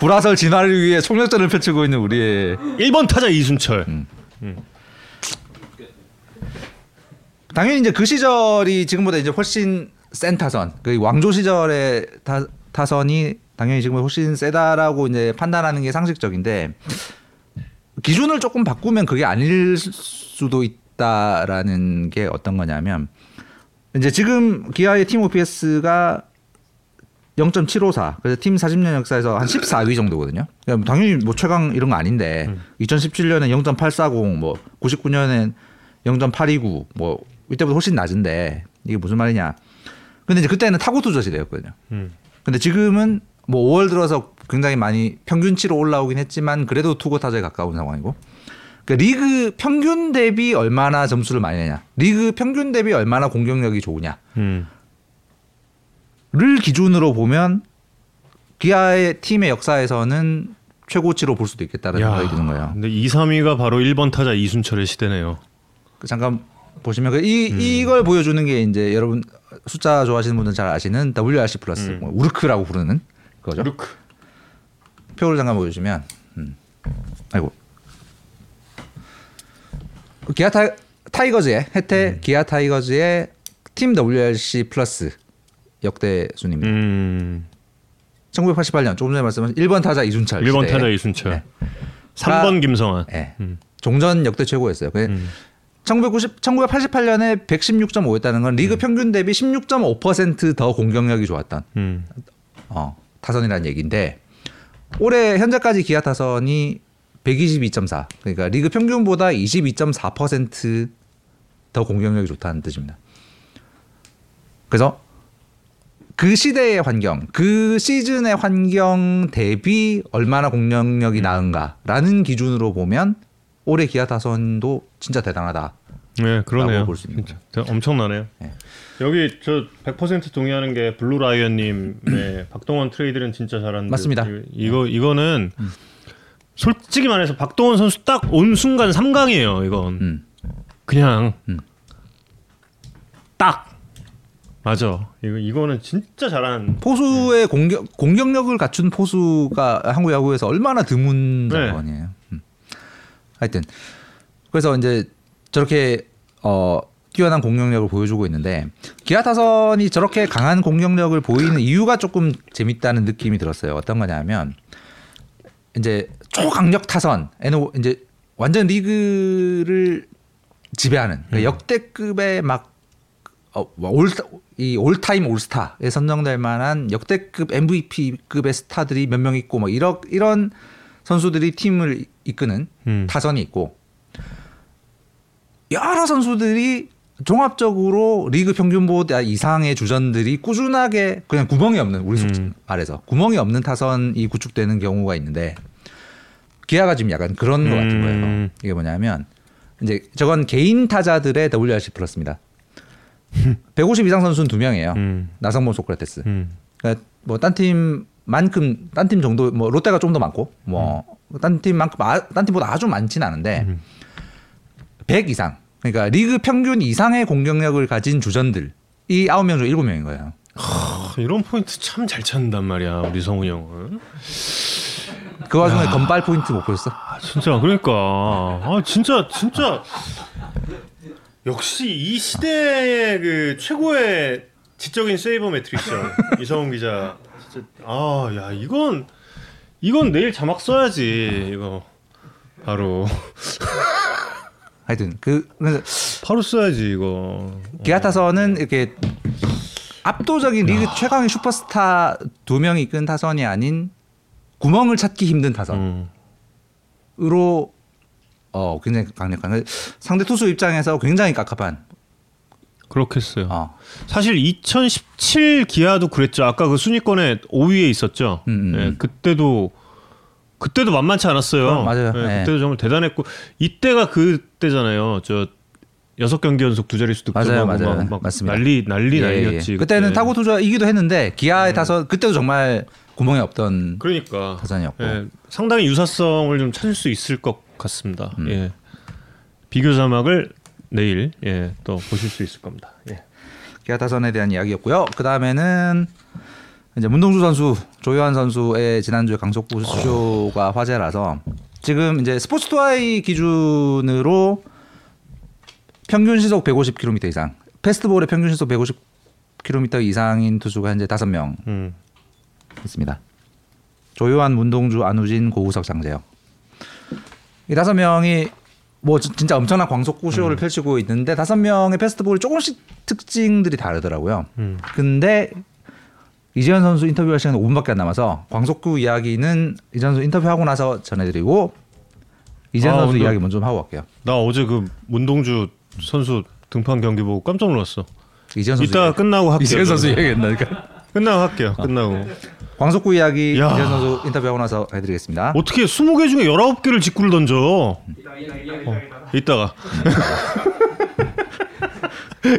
불화설 진화를 위해 총력전을 펼치고 있는 우리의
1번 타자 이순철.
음. 당연히 이제 그 시절이 지금보다 이제 훨씬 센 타선, 그 왕조 시절의 타, 타선이 당연히 지금 훨씬 세다라고 이제 판단하는 게 상식적인데 기준을 조금 바꾸면 그게 아닐 수도 있다라는 게 어떤 거냐면 이제 지금 기아의 팀 OPS가 0.754. 그래서 팀 40년 역사에서 한 14위 정도거든요. 그러니까 당연히 뭐 최강 이런 거 아닌데 2017년에 0.840, 뭐 99년엔 0.829, 뭐 이때보다 훨씬 낮은데 이게 무슨 말이냐? 근데 이제 그때는 타고 투저 시대였거든요.
음.
근데 지금은 뭐 5월 들어서 굉장히 많이 평균치로 올라오긴 했지만 그래도 투고 타자에 가까운 상황이고. 그러니까 리그 평균 대비 얼마나 점수를 많이 내냐, 리그 평균 대비 얼마나 공격력이 좋으냐.
음.
를 기준으로 보면 기아의 팀의 역사에서는 최고치로 볼 수도 있겠다는 생각이 드는 거예요.
근데 2, 3위가 바로 1번 타자 이순철의 시대네요.
그 잠깐 보시면 그이
음.
이걸 보여주는 게 이제 여러분 숫자 좋아하시는 분들은 잘 아시는 wRC 플러스
음.
뭐 우르크라고 부르는 거죠.
루크.
표를 잠깐 보여주면 음. 아이고 그 기아 타, 타이거즈의 해태
음.
기아 타이거즈의 팀 WRC 플러스 역대 순입니다.
음.
1988년 조금 전에 말씀하신 1번 타자 이순철
1번
시대에
타자 이순철.
네.
3번 김성환.
예.
음.
종전 역대 최고였어요. 그
음.
1990, 1988년에 116.5였다는 건 리그 평균 대비 16.5%더 공격력이 좋았던
음.
어, 타선이라는 얘기인데 올해 현재까지 기아 타선이 122.4 그러니까 리그 평균보다 22.4%더 공격력이 좋다는 뜻입니다. 그래서 그 시대의 환경, 그 시즌의 환경 대비 얼마나 공격력이 나은가라는 기준으로 보면 올해 기아 타선도 진짜 대단하다.
네, 그러네요.
볼수 있는
진짜 엄청나네요.
네.
여기 저 100% 동의하는 게 블루 라이언님의 박동원 트레이드는 진짜 잘한데
맞습니다.
이- 이거 이거는 솔직히 말해서 박동원 선수 딱 온 순간 3강이에요. 이건
음.
그냥
음.
딱 맞아. 이거 이거는 진짜 잘한.
포수의 공격 공격력을 갖춘 포수가 한국 야구에서 얼마나 드문
네.
자원이에요. 음. 하여튼 그래서 이제 저렇게 어 뛰어난 공격력을 보여주고 있는데 기아 타선이 저렇게 강한 공격력을 보이는 이유가 조금 재밌다는 느낌이 들었어요. 어떤 거냐면 이제 초강력 타선, 에노 이제 완전 리그를 지배하는 그러니까 역대급의 막 어, 올, 이 올타임 올스타에 선정될 만한 역대급 MVP급의 스타들이 몇 명 있고 뭐 이런 이런 선수들이 팀을 이끄는
음.
타선이 있고 여러 선수들이 종합적으로 리그 평균보다 이상의 주전들이 꾸준하게 그냥 구멍이 없는 우리 속
음.
말해서 구멍이 없는 타선이 구축되는 경우가 있는데 기아가 지금 약간 그런 것 같은 거예요.
음.
이게 뭐냐면 이제 저건 개인 타자들의 WRC 플러스입니다. 150 이상 선수는 두 명이에요.
음.
나성범 소크라테스.
음.
그러니까 뭐딴 팀 만큼 딴 팀 정도 뭐 롯데가 좀 더 많고 뭐딴 팀만큼 아, 딴 팀보다 아주 많지는 않은데 100 이상. 그러니까 리그 평균 이상의 공격력을 가진 주전들이 9명 중 7명인 거예요.
아, 이런 포인트 참 잘 찾는단 말이야 우리 성훈이 형은.
그 와중에 건발 포인트 못 보였어?
아, 진짜 그러니까. 아 진짜 진짜. 역시 이 시대의 그 최고의 지적인 세이버 매트릭스야 이성훈 기자 진짜. 아 야 이건 이건 내일 자막 써야지 이거. 바로.
하여튼 그 그래서
바로 써야지 이거.
기아 타선은 이렇게 압도적인 리그 최강의 슈퍼스타 두 명이 이끈 타선이 아닌 구멍을 찾기 힘든 타선으로
음.
어 굉장히 강력한. 상대 투수 입장에서 굉장히 깝깝한
그렇겠어요
어
사실 2017 기아도 그랬죠 아까 그 순위권에 5위에 있었죠
음, 음,
예,
음.
그때도 그때도 만만치 않았어요
어, 맞아요.
예,
네.
그때도 정말 대단했고 이때가 그때잖아요 저 여섯 경기 연속 두 자릿수 득점하고
맞아요, 맞아요.
막, 막
맞습니다.
난리 난리
예, 예.
난리였지
그때는
그때.
타고 투자이기도 했는데 기아에 타서 그때도 정말 구멍이 없던
그러니까
타선이었고
예, 상당히 유사성을 좀 찾을 수 있을 것 같습니다.
음.
예. 비교 자막을 내일 예, 또 보실 수 있을 겁니다. 예.
기아 타선에 대한 이야기였고요. 그 다음에는 이제 문동주 선수, 조효한 선수의 지난주에 강속구 쇼가 화제라서 지금 이제 스포츠 투아이 기준으로 평균 시속 150km 이상, 패스트볼의 평균 시속 150km 이상인 투수가 현재 다섯 명
음.
있습니다. 조효한, 문동주, 안우진, 고우석, 장재영. 이 다섯 명이 뭐 진- 진짜 엄청난 광속 구 쇼를 펼치고 있는데 다섯 명의 패스트볼이 조금씩 특징들이 다르더라고요.
음.
근데 이재현 선수 인터뷰할 시간 5분밖에 안 남아서 광속구 이야기는 이재현 선수 인터뷰하고 나서 전해드리고 이재현
아,
선수 이야기 먼저 좀 하고 갈게요.
나 어제 그 문동주 선수 등판 경기 보고 깜짝 놀랐어.
이재현 선수
이따가. 끝나고 할게요.
이재현 선수 이야기 했나니까
끝나고 할게요. 끝나고.
광속구 이야기
야.
이재현 선수 인터뷰하고 나서 해드리겠습니다.
어떻게 20개 중에 19개를 직구를 던져? 어, 이따가.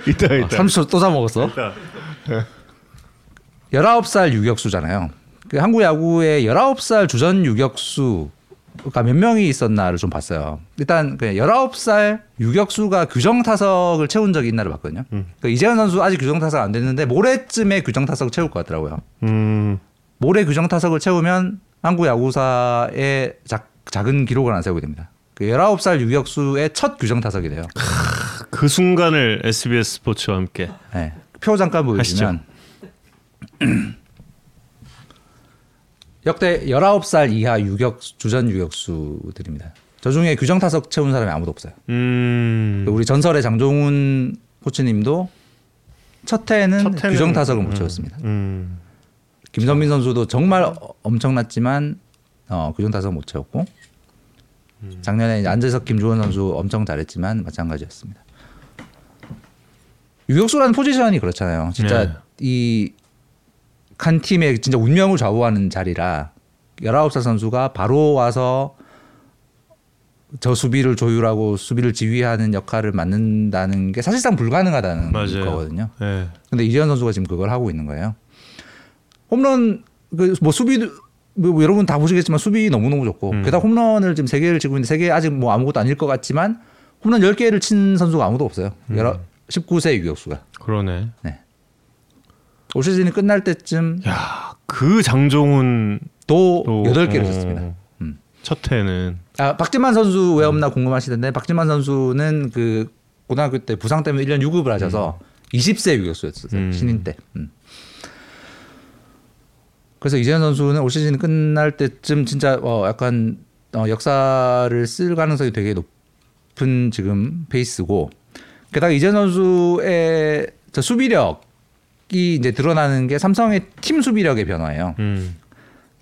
이따가 이따.
30초 또 잡먹었어.
이따.
19살 유격수잖아요. 그 한국 야구에 19살 주전 유격수가 몇 명이 있었나를 좀 봤어요. 일단 그 19살 유격수가 규정 타석을 채운 적이 있나를 봤거든요. 그 이재현 선수 아직 규정 타석 안 됐는데 모레쯤에 규정 타석 채울 것 같더라고요.
음.
모레 규정 타석을 채우면 한국 야구사의 작, 작은 기록을 안 세우게 됩니다. 그 19살 유격수의 첫 규정 타석이래요.
그 순간을 SBS 스포츠와 함께.
네. 표 잠깐 보여주면 역대 19살 이하 유격 주전 유격수들입니다. 저 중에 규정 타석 채운 사람이 아무도 없어요.
음.
우리 전설의 장종훈 코치님도 첫 해에는
첫 해는-
규정 타석을 못 채웠습니다.
음.
김선민 선수도 정말 어- 엄청났지만 어, 규정 타석 못 채웠고 작년에 안재석 김주원 선수 엄청 잘했지만 마찬가지였습니다. 유격수라는 포지션이 그렇잖아요. 진짜
네.
이한 팀의 진짜 운명을 좌우하는 자리라 19살 선수가 바로 와서 저 수비를 조율하고 수비를 지휘하는 역할을 맡는다는 게 사실상 불가능하다는
맞아요.
거거든요.
예.
근데 이재현 선수가 지금 그걸 하고 있는 거예요. 홈런 그 뭐 수비도 뭐 여러분 다 보시겠지만 수비 너무 너무 좋고
음.
게다가 홈런을 지금 세 개를 치고 있는데 세 개 아직 뭐 아무것도 아닐 것 같지만 홈런 10개를 친 선수가 아무도 없어요.
음.
여러 19세 유격수가.
그러네.
올 시즌이 끝날 때쯤
야, 그 장종훈 또또
8개를
어,
쳤습니다. 음.
첫 해는
아, 박진만 선수 왜 없나 궁금하시던데 박진만 선수는 그 고등학교 때 부상 때문에 1년 유급을 하셔서 20세 유격수였어요.
음.
신인 때. 음. 그래서 이재현 선수는 올 시즌 끝날 때쯤 진짜 어 약간 어 역사를 쓸 가능성이 되게 높은 지금 페이스고 게다가 이재현 선수의 저 수비력이 이제 드러나는 게 삼성의 팀 수비력의 변화예요.
음.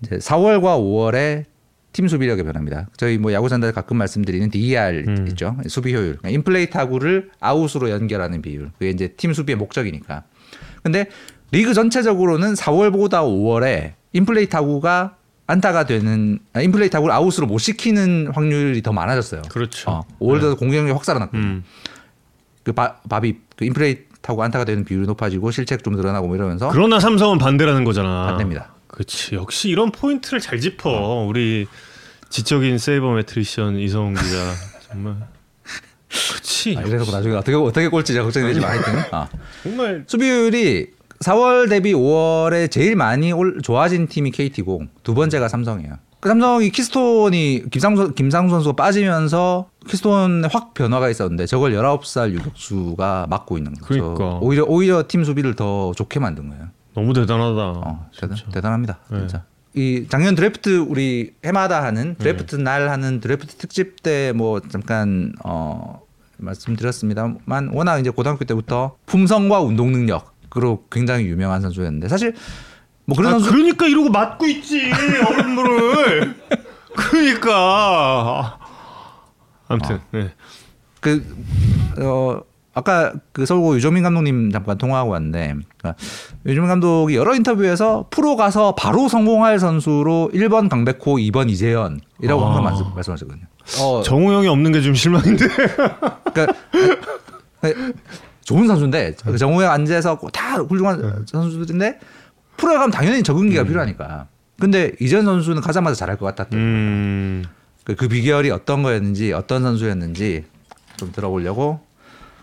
이제 4월과 5월에 팀 수비력의 변화입니다. 저희 뭐 야구 산다에 가끔 말씀드리는 DER
음.
있죠. 수비 효율. 그러니까 인플레이 타구를 아웃으로 연결하는 비율. 그게 이제 팀 수비의 목적이니까. 근데 리그 전체적으로는 4월보다 5월에 인플레이 타구가 안타가 되는 아, 인플레이 타구를 아웃으로 못 시키는 확률이 더 많아졌어요.
그렇죠.
어, 5월 들어서 공격력이 확 살아났거든요.
음.
그 바, BABIP 그 인플레이 타구 안타가 되는 비율이 높아지고 실책 좀 늘어나고 뭐 이러면서
그러나 삼성은 반대라는 거잖아.
반대입니다.
그렇지. 역시 이런 포인트를 잘 짚어. 우리 지적인 saber metrician 이성훈 기자. 정말. 그렇지.
아, 이래서 나중에 어떻게 어떻게 꼴찌 걱정이 되지만 하여튼 아.
정말
수비율이 4월 대비 5월에 제일 많이 올, 좋아진 팀이 KT고 두 번째가 삼성이에요. 그 삼성이 키스톤이 김상수 김상수 선수가 빠지면서 키스톤에 확 변화가 있었는데 저걸 19살 유격수가 맡고 있는 거죠.
그러니까.
오히려 오히려 팀 수비를 더 좋게 만든 거예요.
너무 대단하다.
어, 대단. 대단합니다.
네.
진짜. 이 작년 드래프트 우리 해마다 하는 드래프트 날 하는 드래프트 특집 때 뭐 잠깐 어 말씀드렸습니다만 워낙 이제 고등학교 때부터 품성과 운동 능력 으로 굉장히 유명한 선수였는데 사실 뭐 그런
아,
선수
그러니까 이러고 맞고 있지 얼음물을. 그러니까. 아무튼 네.
그, 어, 아까 그 서울고 유정민 감독님 잠깐 통화하고 왔는데, 그러니까 유정민 감독이 여러 인터뷰에서 프로 가서 바로 성공할 선수로 1번 강백호, 2번 이재현이라고
아.
항상 말씀, 말씀하셨거든요. 어,
정우 형이 없는 게 좀 실망인데.
그러니까 좋은 선수인데 그 정우영 안재석 다 훌륭한 선수들인데 프로에 가면 당연히 적응기가 필요하니까. 근데 이재현 선수는 가자마자 잘할 것 같았대.
음.
그, 그 비결이 어떤 거였는지 어떤 선수였는지 좀 들어보려고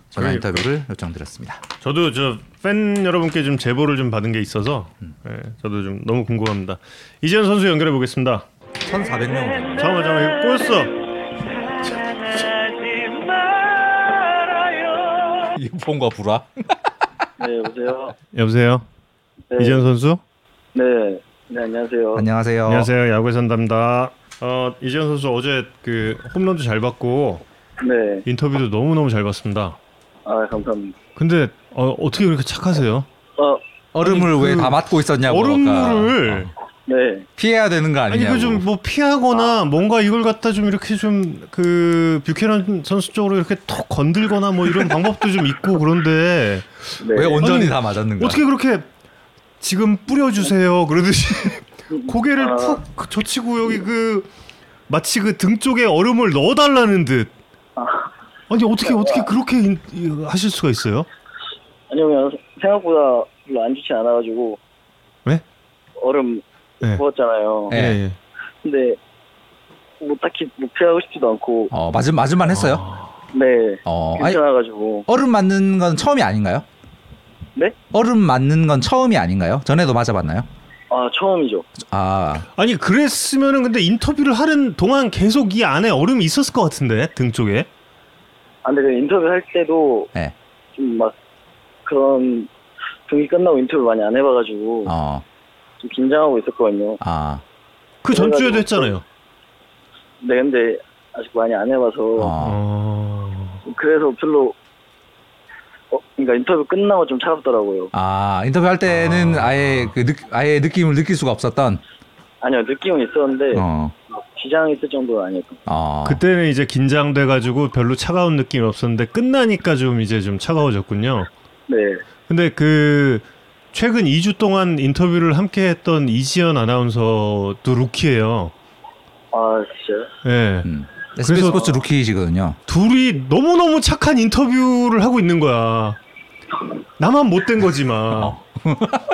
전화. 인터뷰를 요청드렸습니다.
저도 저 팬 여러분께 좀 제보를 좀 받은 게 있어서
음.
예, 저도 좀 너무 궁금합니다. 이재현 선수 연결해 보겠습니다.
1,400명.
잠깐만 잠깐만 이거 꼬였어.
이폰과 불화.
네, 여보세요.
여보세요.
네,
이재현 선수.
네, 네, 안녕하세요.
안녕하세요.
안녕하세요. 야구의 산답니다. 어, 이재현 선수 어제 그 홈런도 잘 받고
네,
인터뷰도 너무 너무 잘 봤습니다.
아, 감사합니다.
근데 어, 어떻게 그렇게 착하세요?
어,
얼음을 왜그다 맞고 있었냐고.
얼음물을
아까. 어.
네,
피해야 되는 거
아니
아니냐고.
그좀 뭐 피하거나 뭔가 이걸 갖다 좀 이렇게 좀 그 뷰캐넌 선수 쪽으로 이렇게 톡 건들거나 뭐 이런 방법도 좀 있고 그런데
네.
왜 온전히
아니,
다 맞았는가?
어떻게 그렇게 지금 뿌려주세요 그러듯이 고개를
아.
푹 젖히고 여기 그 마치 그 등 쪽에 얼음을 넣어달라는 듯
아,
아니 어떻게 어떻게 그렇게 인- 하실 수가 있어요?
아니요, 그냥 생각보다 별로 안 좋지 않아가지고
네?
얼음
네.
부었잖아요.
네.
근데 뭐 딱히 뭐 피하고 싶지도 않고,
어, 맞은 맞을만 했어요.
아,
네,
어,
괜찮아가지고,
얼음 맞는 건 처음이 아닌가요?
네?
얼음 맞는 건 처음이 아닌가요? 전에도 맞아봤나요?
아, 처음이죠.
아,
아니 그랬으면은 근데 인터뷰를 하는 동안 계속 이 안에 얼음이 있었을 것 같은데 등 쪽에
아, 근데 그 인터뷰 할 때도
네.
좀 막 그런 경기 끝나고 인터뷰 많이 안 해봐가지고
어,
좀 긴장하고 있었거든요.
아,
그 전주에도 했잖아요.
네, 근데 아직 많이 안 해봐서
어.
어...
그래서 별로 어, 그러니까 인터뷰 끝나고 좀 차갑더라고요.
아 인터뷰 할 때는
아.
아. 예그 느, 아예 느낌을 느낄 수가 없었던.
아니요, 느낌은 있었는데
어,
막 지장이 있을 정도는 아니었고.
어.
그때는 이제 긴장돼 가지고 별로 차가운 느낌이 없었는데 끝나니까 좀 이제 좀 차가워졌군요.
네.
근데 그 최근 2주 동안 인터뷰를 함께 했던 이지연 아나운서도 루키예요.
아, 진짜요?
예.
음. SBS
그래서-
스포츠 루키시거든요.
둘이 너무너무 착한 인터뷰를 하고 있는 거야. 나만 못된 거지 막.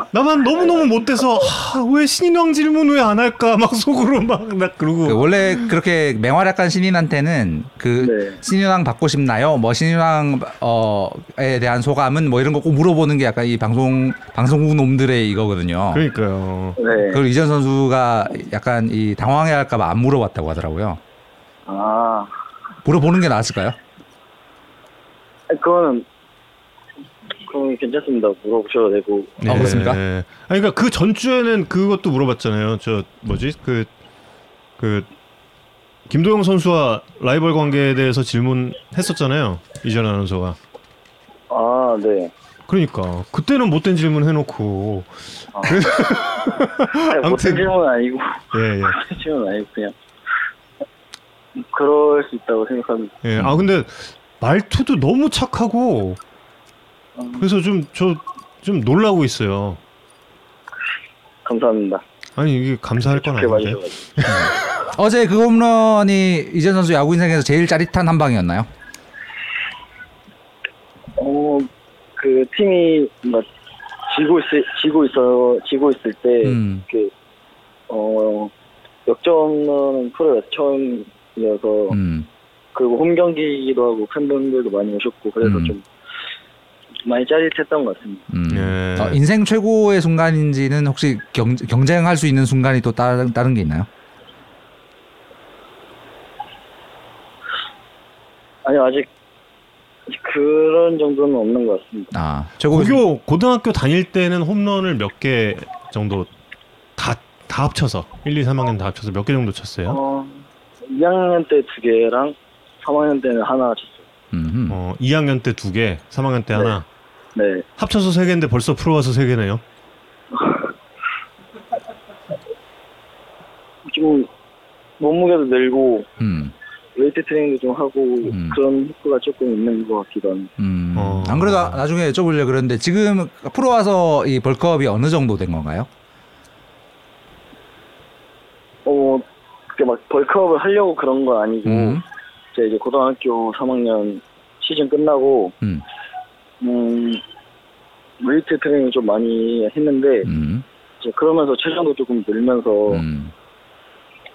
나만 너무너무 못돼서 아, 왜 신인왕 질문 왜 안 할까 막 속으로 막 나 그러고
그 원래 그렇게 맹활약한 신인한테는 그
네.
신인왕 받고 싶나요? 뭐 신인왕 어에 대한 소감은 뭐 이런 거 꼭 물어보는 게 약간 이 방송 방송국 놈들의 이거거든요.
그러니까요.
네.
그걸 이전 선수가 약간 이 당황해 할까봐 안 물어봤다고 하더라고요.
아,
물어보는 게 나았을까요?
그거는, 그건 괜찮습니다. 물어보셔도 되고.
아, 그렇습니까?
아니, 그러니까 그 전주에는 그것도 물어봤잖아요. 저 뭐지 그그 김도영 선수와 라이벌 관계에 대해서 질문했었잖아요. 이전 아나운서가.
아, 네.
그러니까 그때는 못된 질문 해놓고
아니,
아무튼-
못된 질문은 아니고,
예 예.
못된 질문은 아니고, 그냥. 그럴 수 있다고 생각합니다.
예. 아 근데 말투도 너무 착하고
음,
그래서 좀저좀 놀라고 있어요.
감사합니다.
아니 이게 감사할 건 아닌데.
어제 그 홈런이 이전 선수 야구 인생에서 제일 짜릿한 한 방이었나요?
어, 그 팀이 뭔가 지고 있을, 지고 있어, 지고 있을 때,
음.
그, 어, 역전은 프로에서 처음이어서,
음.
그리고 홈 경기이기도 하고 팬분들도 많이 오셨고 그래서
음.
좀 많이 짜릿했던 것 같습니다.
음.
예.
어, 인생 최고의 순간인지는 혹시 경, 경쟁할 수 있는 순간이 또 다른 다른 게 있나요?
아니 아직 아직 그런 정도는 없는 것 같습니다.
아 최고
고교 고등학교 다닐 때는 홈런을 몇 개 정도 다 다 합쳐서 1, 2, 3학년 다 합쳐서 몇 개 정도 쳤어요?
어, 2학년 때 두 개랑 3학년 때는 하나 쳤어요.
음.
어, 2학년 때 두 개, 3학년 때
네.
하나.
네.
합쳐서 세 개인데 벌써 프로 와서 세 개네요.
좀 몸무게도 늘고
음.
웨이트 트레이닝도 좀 하고
음.
그런 효과가 조금 있는 것 같기도 합니다.
음.
어.
안 그래도 나중에 여쭤보려고 그랬는데 지금 프로 와서 이 bulk-up이 어느 정도 된 건가요?
어, 그게 막 bulk-up을 하려고 그런 건 아니고
음.
제가 이제 고등학교 3학년 시즌 끝나고
음.
음, 웨이트 트레이닝 좀 많이 했는데
음.
이제 그러면서 체중도 조금 늘면서
음.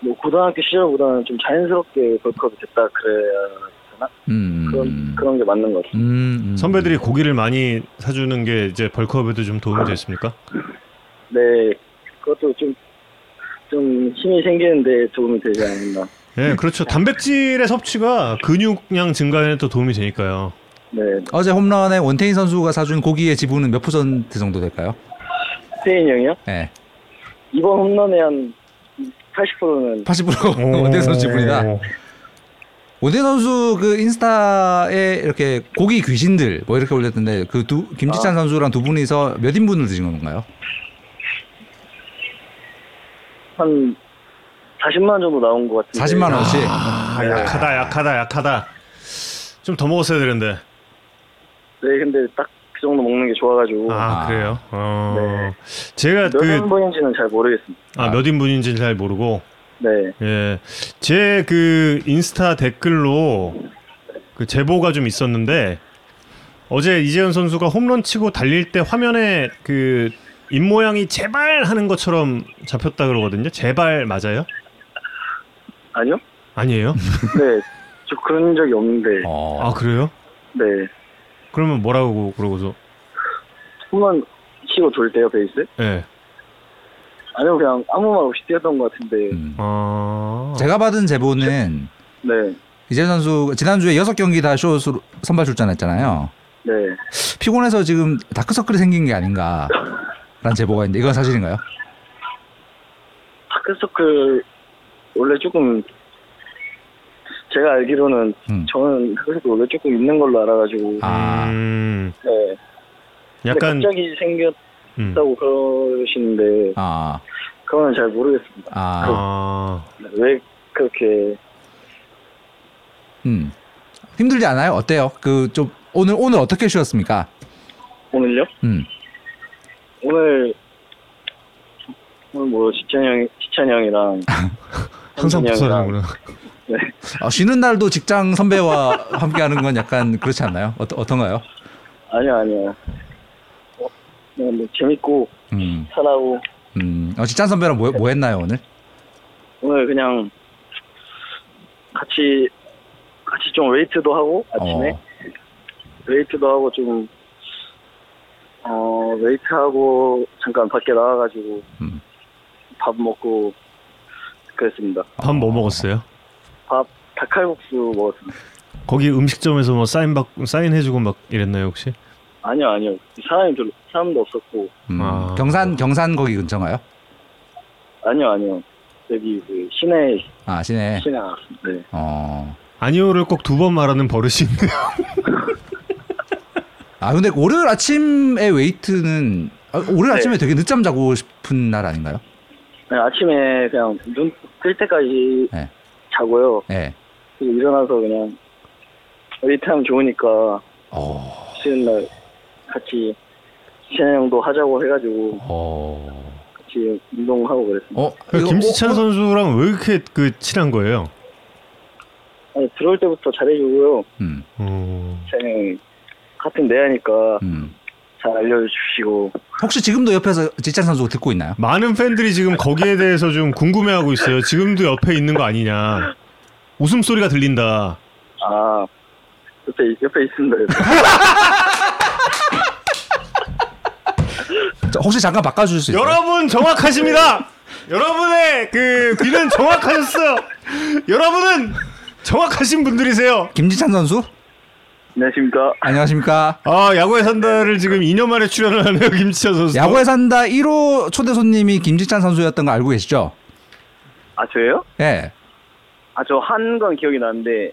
뭐 고등학교 시절보다는 좀 자연스럽게 벌크업이 됐다 그래야 되나
음.
그런 그런 게 맞는 것 같아요.
음. 음.
선배들이 고기를 많이 사주는 게 이제 벌크업에도 좀 도움이 됐습니까?
네, 그것도 좀 좀 힘이 생기는데 도움이 되지 않나.
예, 그렇죠. 단백질의 섭취가 근육량 증가에는 또 도움이 되니까요.
네,
어제 홈런에 원태인 선수가 사준 고기의 지분은 몇 퍼센트 정도 될까요?
태인 형이요?
네.
이번 홈런에 한 80%는
80% 원태인 선수 지분이다.
오.
원태인 선수 그 인스타에 이렇게 고기 귀신들 뭐 이렇게 올렸던데 그 두 김지찬 선수랑 두 분이서 몇 인분을 드신 건가요?
한 40만 원 정도 나온 것 같은데.
40만 원씩.
아, 약하다, 약하다, 약하다. 좀 더 먹었어야 되는데.
네, 근데 딱 그 정도 먹는 게 좋아가지고
아,
아.
그래요? 어.
네.
제가
몇
그,
인분인지는 잘 모르겠습니다.
아, 몇 인분인지 잘 모르고,
네,
예. 제 그 인스타 댓글로 그 제보가 좀 있었는데, 어제 이재현 선수가 홈런 치고 달릴 때 화면에 그 입모양이 제발 하는 것처럼 잡혔다 그러거든요. 제발 맞아요?
아니요?
아니에요?
네, 저 그런 적이 없는데.
어.
아, 그래요?
네,
그러면 뭐라고 그러고서?
홈런 치고 돌 때요 베이스?
예.
아니면 그냥 아무 말 없이 뛰었던 것 같은데.
음.
아.
제가 받은 제보는
네,
이재현 선수 지난주에 여섯 경기 다 쇼스로 선발 출전했잖아요.
네.
피곤해서 지금 다크서클이 생긴 게 아닌가 라는 제보가 있는데 이건 사실인가요?
다크서클 원래 조금 제가 알기로는
음.
저는 다크서클 원래 조금 있는 걸로 알아가지고.
아.
음,
네.
약간
갑자기 생겼다고
음.
그러시는데
아,
그건 잘 모르겠습니다.
아,
아,
왜 그렇게
음. 힘들지 않아요? 어때요? 그 좀 오늘 오늘 어떻게 쉬었습니까?
오늘요?
음.
오늘 오늘 뭐 지찬 형 지찬 형이랑
항상
형이랑
부산하구나.
네.
아, 쉬는 날도 직장 선배와 함께하는 건 약간 그렇지 않나요? 어떠, 어떤가요?
아니요 아니요. 어, 그냥 뭐 재밌고
음,
편하고
음. 어, 직장 선배랑 뭐, 뭐 했나요 오늘?
오늘 그냥 같이 같이 좀 웨이트도 하고 아침에
어.
웨이트도 하고 좀 어, 웨이트하고 잠깐 밖에 나와가지고
음.
밥 먹고 그랬습니다.
밥 뭐 먹었어요?
밥 닭칼국수 먹었습니다.
거기 음식점에서 뭐 사인 받 사인 해주고 막 이랬나요 혹시?
아니요 아니요 사람이 별로 사람도 없었고
음,
아.
경산 경산 거기 근처인가요?
아니요 아니요 여기 그 시내
아 시내.
시내 나왔습니다. 네.
어.
아니오를 꼭 두 번 말하는 버릇이 있네요.
아 근데 월요일 아침에 웨이트는 아, 월요일
네.
아침에 되게 늦잠 자고 싶은 날 아닌가요?
네, 아침에 그냥 눈 뜰 때까지
네.
자고요.
네.
그리고 일어나서 그냥 웨이트하면 좋으니까
어.
쉬는 날 같이 지찬 형도 하자고 해가지고
어.
같이 운동하고 그랬습니다.
어.
그 김지찬
어, 어,
선수랑 왜 이렇게 그 친한 거예요?
아니, 들어올 때부터 잘해주고요.
음.
어...
시찬 형이 같은 내야니까
음.
잘 알려주시고
혹시 지금도 옆에서 지찬 선수 듣고 있나요?
많은 팬들이 지금 거기에 대해서 좀 궁금해하고 있어요. 지금도 옆에 있는 거 아니냐? 웃음소리가 들린다.
아 옆에 옆에 있습니다.
자, 혹시 잠깐 바꿔주실 수 있어요?
여러분 정확하십니다. 여러분의 그 귀는 정확하셨어요. 여러분은 정확하신 분들이세요.
김지찬 선수?
안녕하십니까.
안녕하십니까?
아 야구에 산다를 지금 2년 만에 출연을 하네요 김지찬 선수.
야구에 산다 1호 초대 손님이 김지찬 선수였던 거 알고 계시죠?
아 저예요?
예.
아저 한 건 기억이 나는데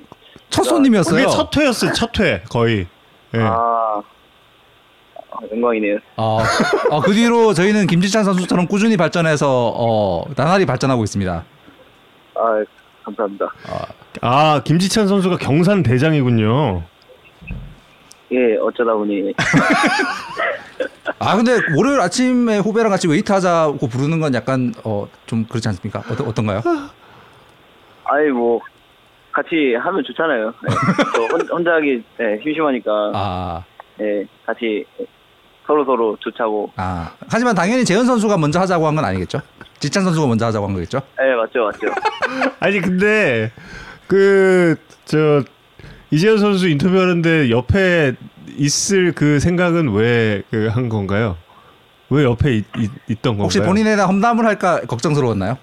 첫
그게
손님이었어요.
첫 회였어요. 첫 회 거의. 예.
아, 아 영광이네요.
어, 어, 그 뒤로 저희는 김지찬 선수처럼 꾸준히 발전해서 어, 나날이 발전하고 있습니다.
아 감사합니다.
아 김지찬 선수가 경산 대장이군요.
예 어쩌다 보니
아 근데 월요일 아침에 후배랑 같이 웨이트 하자고 부르는 건 약간 어, 좀 그렇지 않습니까? 어떤 어떤가요?
아이 뭐 같이 하면 좋잖아요. 네. 혼, 혼자 하기 네, 심심하니까
아,
네, 같이 서로 서로 좋자고.
아 하지만 당연히 재현 선수가 먼저 하자고 한 건 아니겠죠? 지찬 선수가 먼저 하자고 한 거겠죠?
네 맞죠 맞죠.
아니 근데 그 저 이재현 선수 인터뷰하는데 옆에 있을 그 생각은 왜그한 건가요? 왜 옆에 있, 있, 던 건가요?
혹시 본인에 대한 험담을 할까 걱정스러웠나요?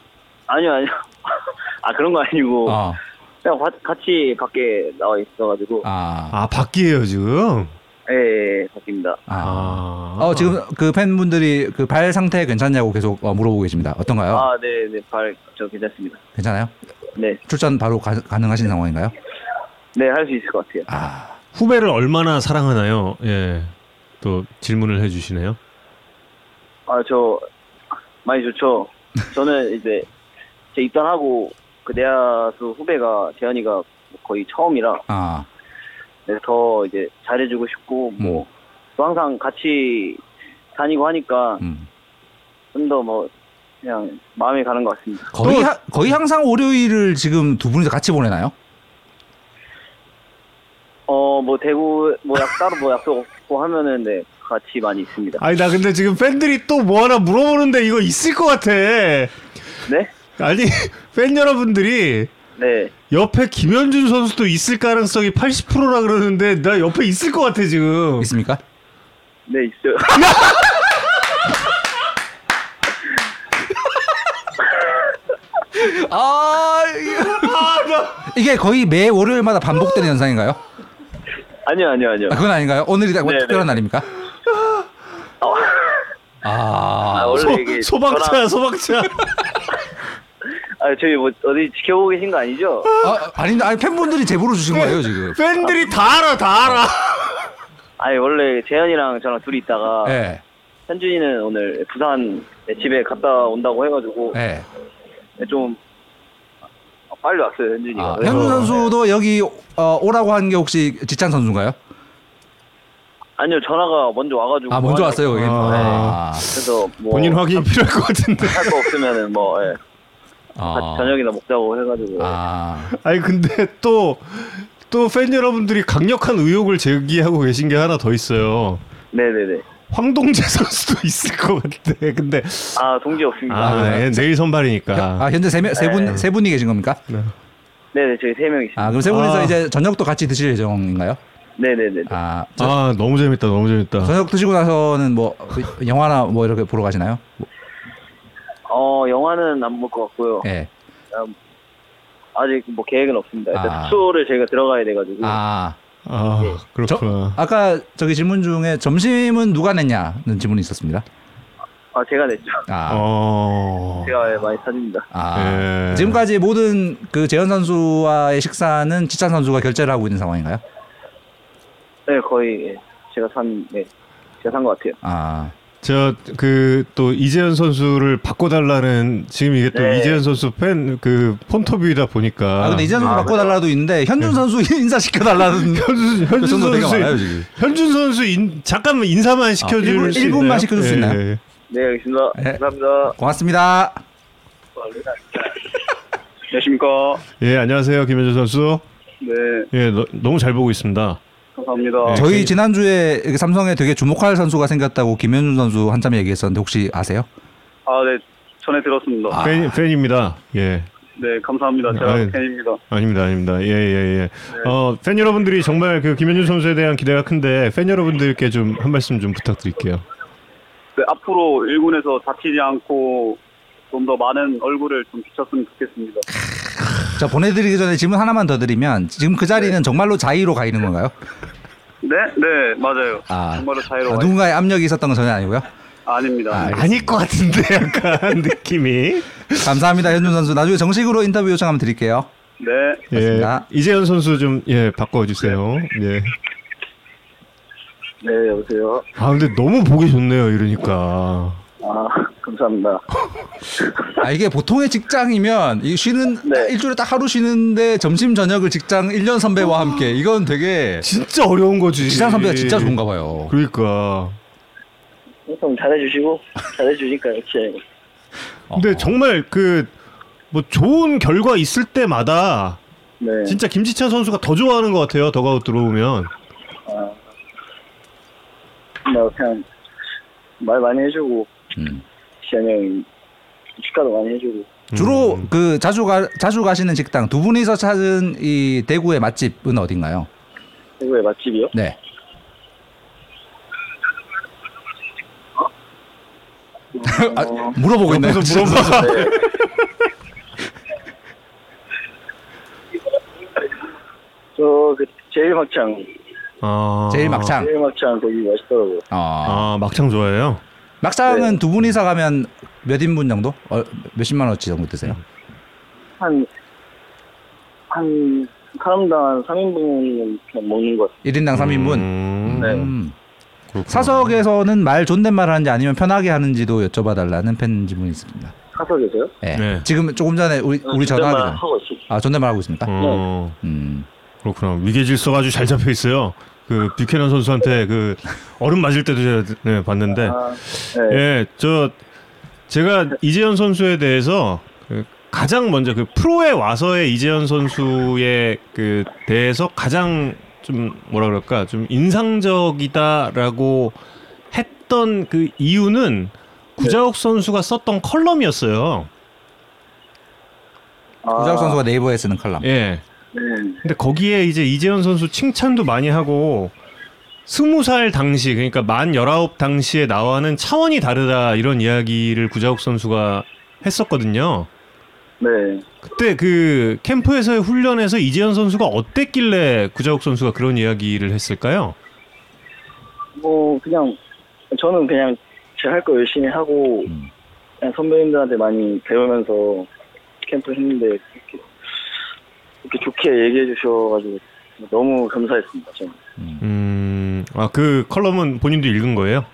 아니요 아니요. 아 그런 거 아니고
어,
그냥 과- 같이 밖에 나와 있어가지고
아,
아 밖이에요 지금.
예, 예 바뀝니다.
아.
아.
어 지금 그 팬분들이 그 발 상태 괜찮냐고 계속 어, 물어보고 계십니다. 어떤가요?
아 네 네 발 저 괜찮습니다.
괜찮아요?
네
출전 바로 가, 가능하신 상황인가요?
네 할 수 있을 것 같아요.
아,
후배를 얼마나 사랑하나요? 예. 또 질문을 해 주시네요.
아 저 많이 좋죠. 저는 이제 제 입단하고 그 내야수 후배가 재현이가 거의 처음이라
아,
네, 더 이제 잘해주고 싶고 뭐 또 항상 같이 다니고 하니까
음.
좀더 뭐 그냥 마음이 가는 것 같습니다.
거의
또-
하, 거의 항상 월요일을 지금 두 분이서 같이 보내나요?
어 뭐 대구 뭐 약 따로 뭐 약속 없고 하면은 네 같이 많이 있습니다.
아니 나 근데 지금 팬들이 또 뭐 하나 물어보는데 이거 있을 것 같아.
네?
아니 팬 여러분들이
네.
옆에 김현준 선수도 있을 가능성이 80%라 그러는데 나 옆에 있을 것 같아 지금.
있습니까?
네 있어요.
아, 이게 거의 매 월요일마다 반복되는 현상인가요?
아니요 아니요 아니요.
아, 그건 아닌가요? 오늘이 딱
네,
특별한
네.
날입니까?
어,
아,
아, 원래
소,
이게
소방차야 소방차.
아 저희 뭐 어디 지켜보고 계신 거 아니죠?
아, 아닌데, 아니 팬분들이 제보를 주신 거예요 지금.
팬들이 다 알아 다 알아.
아니 원래 재현이랑 저랑 둘이 있다가
예,
현준이는 오늘 부산 집에 갔다 온다고 해가지고
예.
좀 빨리 왔어요 현준이가.
아, 현준 선수도 여기 어, 오라고 한 게 혹시 지찬 선수인가요?
아니요 전화가 먼저 와가지고
아 먼저 왔어요. 여기.
아.
아.
그래서 뭐
본인 확인이 필요할 것 같은데.
할 거 없으면은 뭐 예.
아.
저녁이나 먹자고 해가지고
아.
아니 근데 또 또 팬 여러분들이 강력한 의혹을 제기하고 계신 게 하나 더 있어요.
네네네
황동재 선수도 있을 것 같아. 근데
아 동기 없습니다
아, 예, 내일 선발이니까.
아 현재 세세분
네.
세 분이 계신 겁니까?
네 네 저희 세명 있습니다
아 그럼 세 분이서
아.
이제 저녁도 같이 드실 예정인가요?
네네네
아, 저,
아 너무 재밌다, 너무 재밌다.
저녁 드시고 나서는 뭐 영화나 뭐 이렇게 보러 가시나요? 뭐,
어 영화는 안 볼 것 같고요
예.
아직 뭐 계획은 없습니다 일단
아.
숙소를 저희가 들어가야 돼가지고
아,
아
저,
그렇구나.
아까 저기 질문 중에 점심은 누가 냈냐는 질문이 있었습니다.
아 제가 냈죠
아,
어.
제가 많이 사줍니다
아.
예.
지금까지 모든 그 재현 선수와의 식사는 지찬 선수가 결제를 하고 있는 상황인가요?
네 거의 예, 제가 산 네, 제가 산 것 같아요
아,
저 그 또 이재현 선수를 바꿔달라는 지금 이게 또
네.
이재현 선수 팬 그 폰터뷰이다 보니까
아 근데 이재현 선수
아,
바꿔달라도 있는데 현준 선수 인사 시켜달라는
현준,
그
현준
정도 되게
선수
많아요 지금.
현준 선수 인, 잠깐만 인사만 시켜줄
일분-
수
일분만
있나요?
시켜줄 수
예,
있나요?
예.
네 알겠습니다
네.
감사합니다
고맙습니다.
안녕하십니까
예 안녕하세요 김현준 선수.
네
예 너, 너무 잘 보고 있습니다.
감사합니다
네.
저희 지난주에 이렇게 삼성에 되게 주목할 선수가 생겼다고 김현준 선수 한참 얘기했었는데 혹시 아세요?
아 네 전에 들었습니다
아.
팬 팬입니다. 예.
네 감사합니다 제가
아유.
팬입니다
아닙니다, 아닙니다. 예, 예, 예.
네.
어, 팬 여러분들이 정말 그 김현준 선수에 대한 기대가 큰데 팬 여러분들께 좀 한 말씀 좀 부탁드릴게요.
네, 앞으로 1군에서 다치지 않고 좀 더 많은 얼굴을 좀 비쳤으면 좋겠습니다.
자 보내드리기 전에 질문 하나만 더 드리면 지금 그 자리는 정말로 자의로 가 있는 건가요?
네, 네, 맞아요.
아,
정말로
아,
자유로워.
누군가의 압력이 있었던 건 전혀 아니고요.
아닙니다.
아, 알겠습니다.
아 닐 것 같은데 약간 느낌이.
감사합니다 현준 선수. 나중에 정식으로 인터뷰 요청하면 드릴게요.
네,
예.
맞습니다.
이재현 선수 좀 예 바꿔주세요. 예.
네 여보세요
아 근데 너무 보기 좋네요. 이러니까.
아 감사합니다
아 이게 보통의 직장이면 이 쉬는
네.
일주일에 딱 하루 쉬는데 점심 저녁을 직장 1년 선배와 함께 이건 되게
진짜 어려운 거지.
직장 선배가 진짜 좋은가 봐요.
그러니까.
좀 잘해주시고 잘해주니까 역시
근데
어.
정말 그 뭐 좋은 결과 있을 때마다
네
진짜 김지찬 선수가 더 좋아하는 것 같아요. 더가웃 들어오면.
뭐 그냥 말 많이 해주고
음.
시현이 축하도 많이 해주고
주로
음.
그 자주 가 자주 가시는 식당 두 분이서 찾은 이 대구의 맛집은 어딘가요?
대구의 맛집이요?
네. 아, 물어보고?
옆에서 물어봐.
네. 저그 제일 막창
아.
제일 막창.
제일 막창 거기 맛있더라고요
어.
아 막창 좋아해요.
막창은
네.
두 분이서 가면 몇 인분 정도? 어, 몇십만 원어치 정도 드세요?
한 한 사람당 한 3인분은 그냥 먹는 것 같아요
1인당 3인분.
음,
네.
음.
그렇구나.
사석에서는 말 존댓말 하는지 아니면 편하게 하는지도 여쭤봐달라는 팬 질문이 있습니다.
사석에서요?
예.
네.
지금 조금 전에 우리 우리 전화하기 전에
하고 있어요
아 존댓말 하고 있습니까?
어
음.
그렇구나. 위계 질서가 아주 잘 잡혀 있어요. 그 뷰캐넌 선수한테 그 얼음 맞을 때도 제가 네, 봤는데
아, 네.
예, 저 제가 이재현 선수에 대해서 그 가장 먼저 그 프로에 와서의 이재현 선수의 그 대해서 가장 좀 뭐라 그럴까 좀 인상적이다라고 했던 그 이유는 구자욱 선수가 썼던 컬럼이었어요.
아,
구자욱 선수가 네이버에 쓰는 컬럼.
예.
네.
근데 거기에 이제 이재현 선수 칭찬도 많이 하고 스무 살 당시 그러니까 만 열아홉 당시에 나와는 차원이 다르다 이런 이야기를 구자욱 선수가 했었거든요.
네.
그때 그 캠프에서의 훈련에서 이재현 선수가 어땠길래 구자욱 선수가 그런 이야기를 했을까요?
뭐 그냥 저는 그냥 제 할 거 열심히 하고
음.
그냥 선배님들한테 많이 배우면서 캠프 했는데 이렇게, 좋게 얘기해 주셔가지고 너무 감사했습니다. 저는.
음, 아 그 컬럼은 본인도 읽은 거예요?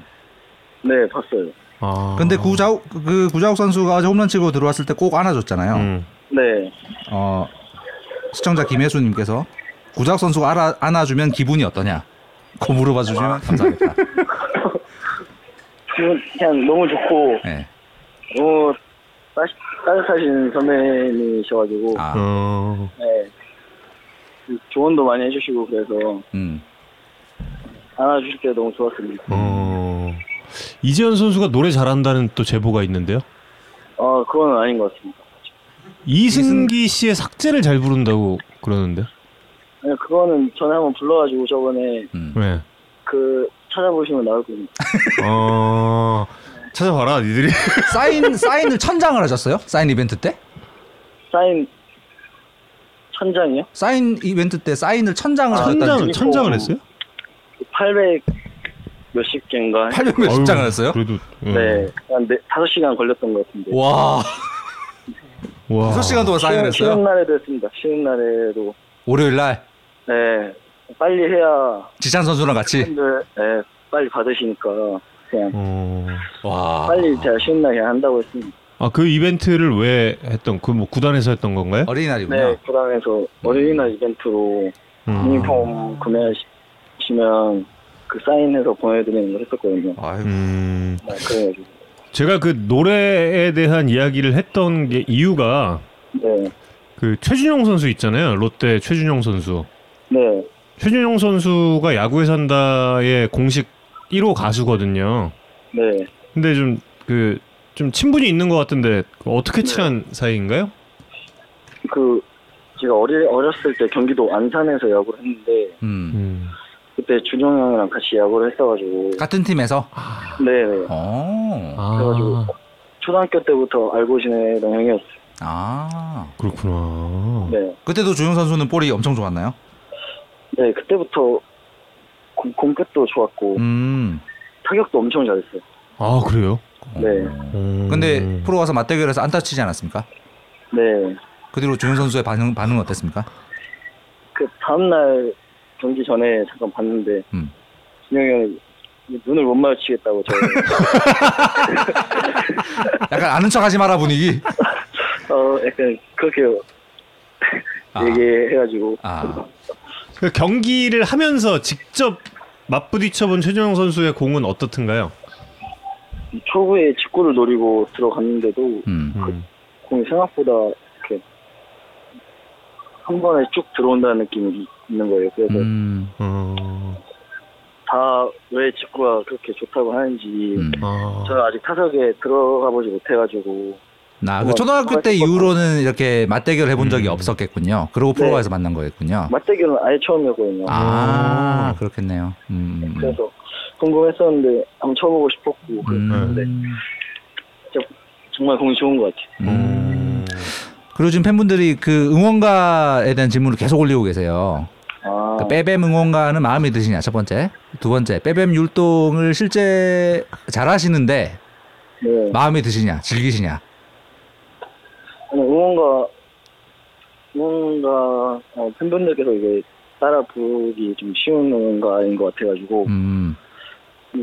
네, 봤어요.
아.
근데 구자욱 그 구자욱 선수가 어제 홈런 치고 들어왔을 때 꼭 안아줬잖아요.
음.
네.
어 시청자 김혜수님께서 구자욱 선수가 알아, 안아주면 기분이 어떠냐? 고 물어봐 주시면 감사하겠다.
그냥 너무 좋고
네.
너무 따, 따뜻하신 선배님이셔가지고
아,
어.
네. 조언도 많이 해주시고 그래서
음.
안아주실 때 너무 좋았습니다.
어. 이재현 선수가 노래 잘한다는 또 제보가 있는데요.
어 그건 아닌 것 같습니다.
이승기 씨의 삭제를 잘 부른다고 그러는데.
아니, 그거는 전에 한번 불러가지고 저번에
음.
네.
그 찾아보시면 나올 겁니다.
어. 찾아봐라, 니들이.
사인 사인을 천장을 하셨어요? 사인 이벤트 때?
사인 천장이요?
사인 이벤트 때 사인을 천장을
아,
하셨다는
천장,
지-
천장을 했어요?
800 몇십 개인가?
800 몇십 장을 했어요?
그래도. 어.
네, 한 네, 5시간 걸렸던 것 같은데.
와,
와.
6시간 동안 사인을
쉬는, 쉬는
했어요?
날에도 했습니다. 쉬는 날에도.
월요일 날
네, 빨리 해야
지찬 선수랑 같이.
네, 빨리 받으시니까 그냥
어.
와.
빨리 날 그냥 한다고 했습니다.
아, 그 이벤트를 왜 했던, 그 뭐 구단에서 했던 건가요?
어린이날이구나.
네, 구단에서 어린이날 이벤트로
음.
유니폼 구매하시면 그 사인해서 보내드리는 걸 했었거든요.
아유.
음.
네, 그래가지고.
제가 그 노래에 대한 이야기를 했던 게 이유가
네,
그 최준용 선수 있잖아요. 롯데 최준용 선수.
네,
최준용 선수가 야구에 산다의 공식 1호 가수거든요.
네.
근데 좀 그 좀 친분이 있는 것 같은데 어떻게 친한 사이인가요?
그 제가 어리, 어렸을 때 경기도 안산에서 야구를 했는데
음.
음.
그때 준영 형이랑 같이 야구를 했어가지고
같은 팀에서.
네네
어.
아,
그래가지고 초등학교 때부터 알고 지내던 형이었어요.
아.
그렇구나.
네,
그때도 조용 선수는 볼이 엄청 좋았나요?
네 그때부터 공, 공끝도 좋았고
음.
타격도 엄청 잘했어요.
아 그래요?
네,
음.
근데 프로 가서 맞대결에서 안타 치지 않았습니까?
네.
그 뒤로 조용 선수의 반응 반응은 어땠습니까?
그 다음 날 경기 전에 잠깐 봤는데
음.
준영이 형이 눈을 못 마주치겠다고 저
약간 아는 척하지 마라 분위기.
어 약간 그렇게
아.
얘기해가지고
아.
그 경기를 하면서 직접 맞부딪혀본 최준용 선수의 공은 어떻든가요?
초구에 직구를 노리고 들어갔는데도
음.
음.
공이 생각보다 이렇게 한 번에 쭉 들어온다는 느낌이 있는 거예요. 그래서
음.
어.
다왜 직구가 그렇게 좋다고 하는지
음.
아.
저는 아직 타석에 들어가 보지 못해가지고
나 그 초등학교 때 이후로는 이렇게 맞대결 해본 적이
음.
없었겠군요. 그러고
네.
프로가에서 만난 거였군요.
맞대결은 아예 처음이었거든요.
아 그렇겠네요. 음.
그래서 궁금했었는데 한번 쳐보고 싶었고 그랬는데
음.
정말 공이 좋은 것 같아요.
음. 그리고 지금 팬분들이 그 응원가에 대한 질문을 계속 올리고 계세요.
아,
그 빼뱀 응원가는 마음에 드시냐 첫 번째, 두 번째 빼뱀 율동을 실제 잘하시는데
네.
마음에 드시냐 즐기시냐.
응원가 응원가 어, 팬분들께서 이게 따라 부르기 좀 쉬운 응원가인 것 같아가지고
음,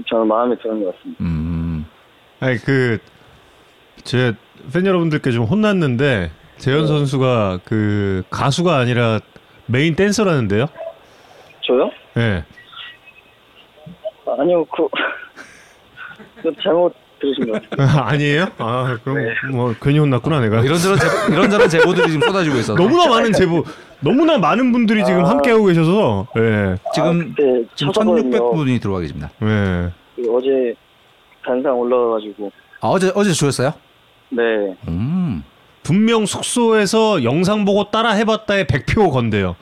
저는 마음에 드는 것 같습니다.
음.
아니 그제 팬 여러분들께 좀 혼났는데 재현
네.
선수가 그 가수가 아니라 메인 댄서라는데요?
저요?
예.
아, 아니요, 그, 그 잘못 들으신 것 같아요.
아니에요? 아 그럼
네.
뭐 괜히 혼났구나 내가.
이런저런 제보, 이런저런 제보들이 지금 쏟아지고 있어서
너무나 많은 제보, 너무나 많은 분들이 지금
아.
함께 하고 계셔서, 예,
지금
아,
지금
쳐서거든요.
1,600분이 들어와 계십니다.
예.
그 어제 단상 올라가가지고
아, 어제 어제 주셨어요?
네
음.
분명 숙소에서 영상 보고 따라 해봤다에 100표 건대요.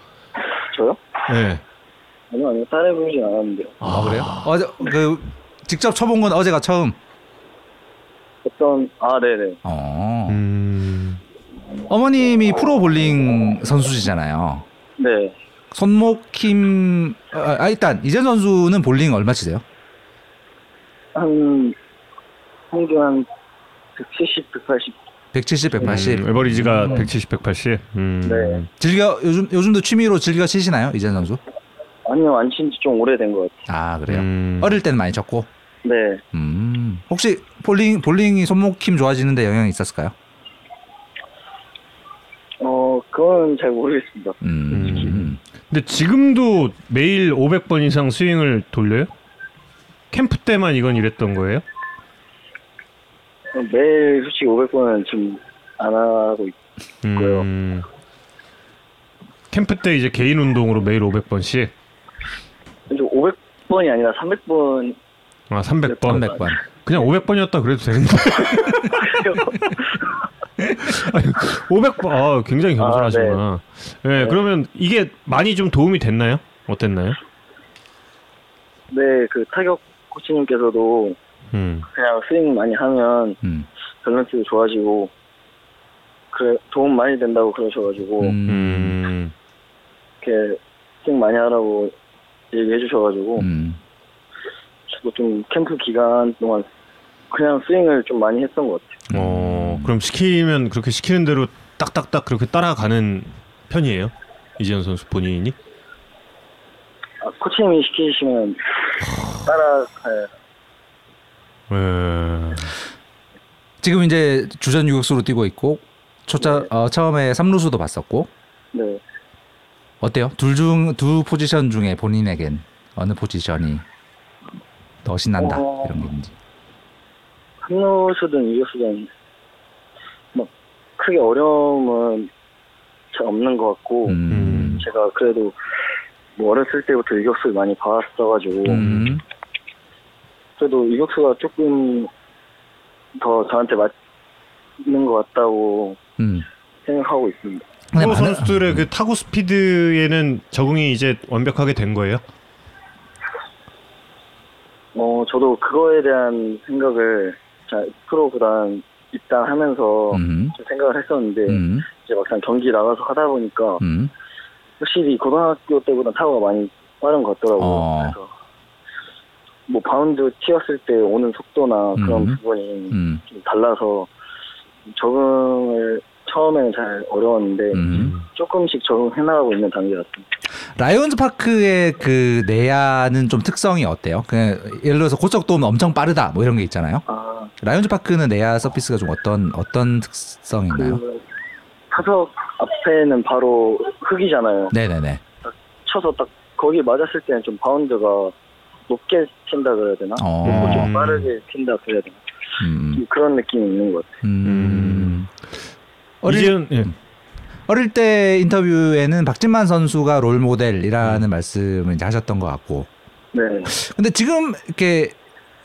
저요?
예.
아니요 아니요 따라 부르진 않았는데요.
아, 그래요? 어제 그 직접 쳐본 건 어제가 처음.
어떤 아 네네
어.
음.
어머님이 프로 볼링 선수시잖아요.
네
손목 힘 아, 아, 일단 이재 선수는 볼링 얼마 치세요?
한 평균 한 170, 180
170, 180.
음, 에버리지가
음.
170, 180. 음.
네.
즐겨 요즘 요즘도 취미로 즐겨 치시나요, 이재 선수?
아니요 안 친 지 좀 오래된 것 같아요.
아 그래요.
음.
어릴 때는 많이 쳤고.
네
음. 혹시 볼링 볼링이 손목 힘 좋아지는데 영향이 있었을까요?
어, 그건 잘 모르겠습니다.
음.
음. 근데 지금도 매일 500번 이상 스윙을 돌려요? 캠프 때만 이건 이랬던 거예요?
매일 솔직히 500번은 지금 안 하고 있 있고요.
음, 캠프 때 이제 개인 운동으로 매일 500번씩.
근데 500번이 아니라 300번
아 300번.
300번.
그냥 500번이었다 그래도 되는데. 500번. 아 굉장히 겸손하시구나. 네. 그러면 이게 많이 좀 도움이 됐나요? 어땠나요?
네, 그 타격 코치님께서도
음.
그냥 스윙 많이 하면
음.
밸런스도 좋아지고 그래 도움 많이 된다고 그러셔가지고
음.
음.
이렇게 스윙 많이 하라고 얘기해 주셔가지고
음.
저도 좀 캠프 기간 동안 그냥 스윙을 좀 많이 했던 것 같아요.
어 그럼 시키면 그렇게 시키는 대로 딱딱딱 그렇게 따라가는 편이에요? 이재현 선수 본인이?
아, 코치님이 시키시면 따라가야
네.
지금 이제 주전 유격수로 뛰고 있고 초짜 어, 처음에 삼루수도 봤었고
네.
어때요? 둘 중 두 포지션 중에 본인에겐 어느 포지션이 더 신난다
어.
이런 게 있는지.
한루수든 이루수든 뭐 크게 어려움은 잘 없는 것 같고
음.
제가 그래도 뭐 어렸을 때부터 유격수를 많이 봐왔어가지고
음.
그래도 유격수가 조금 더 저한테 맞는 것 같다고
음.
생각하고 있습니다.
프로
많은-
선수들의 그 타구 스피드에는 적응이 이제 완벽하게 된 거예요?
어 저도 그거에 대한 생각을 자 프로 구단 입단하면서
음.
좀 생각을 했었는데
음.
이제 막상 경기 나가서 하다 보니까
음.
확실히 고등학교 때보다 타구가 많이 빠른 것 같더라고요.
어.
그래서 뭐 바운드 튀었을 때 오는 속도나 그런
음.
부분이
음.
좀 달라서 적응을 처음에는 잘 어려웠는데
음.
조금씩 적응해 나가고 있는 단계 같습니다.
라이온즈 파크의 그 내야는 좀 특성이 어때요? 그냥 예를 들어서 고척돔이면 엄청 빠르다 뭐 이런 게 있잖아요.
아,
라이온즈 파크는 내야 surface가 좀 어떤 어떤 특성이 있나요?
그 타석 앞에는 바로 흙이잖아요.
네네네.
쳐서 딱 거기 맞았을 때는 좀 바운드가 높게 튄다 그래야 되나?
어.
좀 빠르게 튄다 그래야 되나?
음.
좀 그런 느낌이 있는 것 같아요.
음. 어릴,
이재현 예.
어릴 때 인터뷰에는 박진만 선수가 롤 모델이라는 말씀을 이제 하셨던 것 같고.
네.
근데 지금 이렇게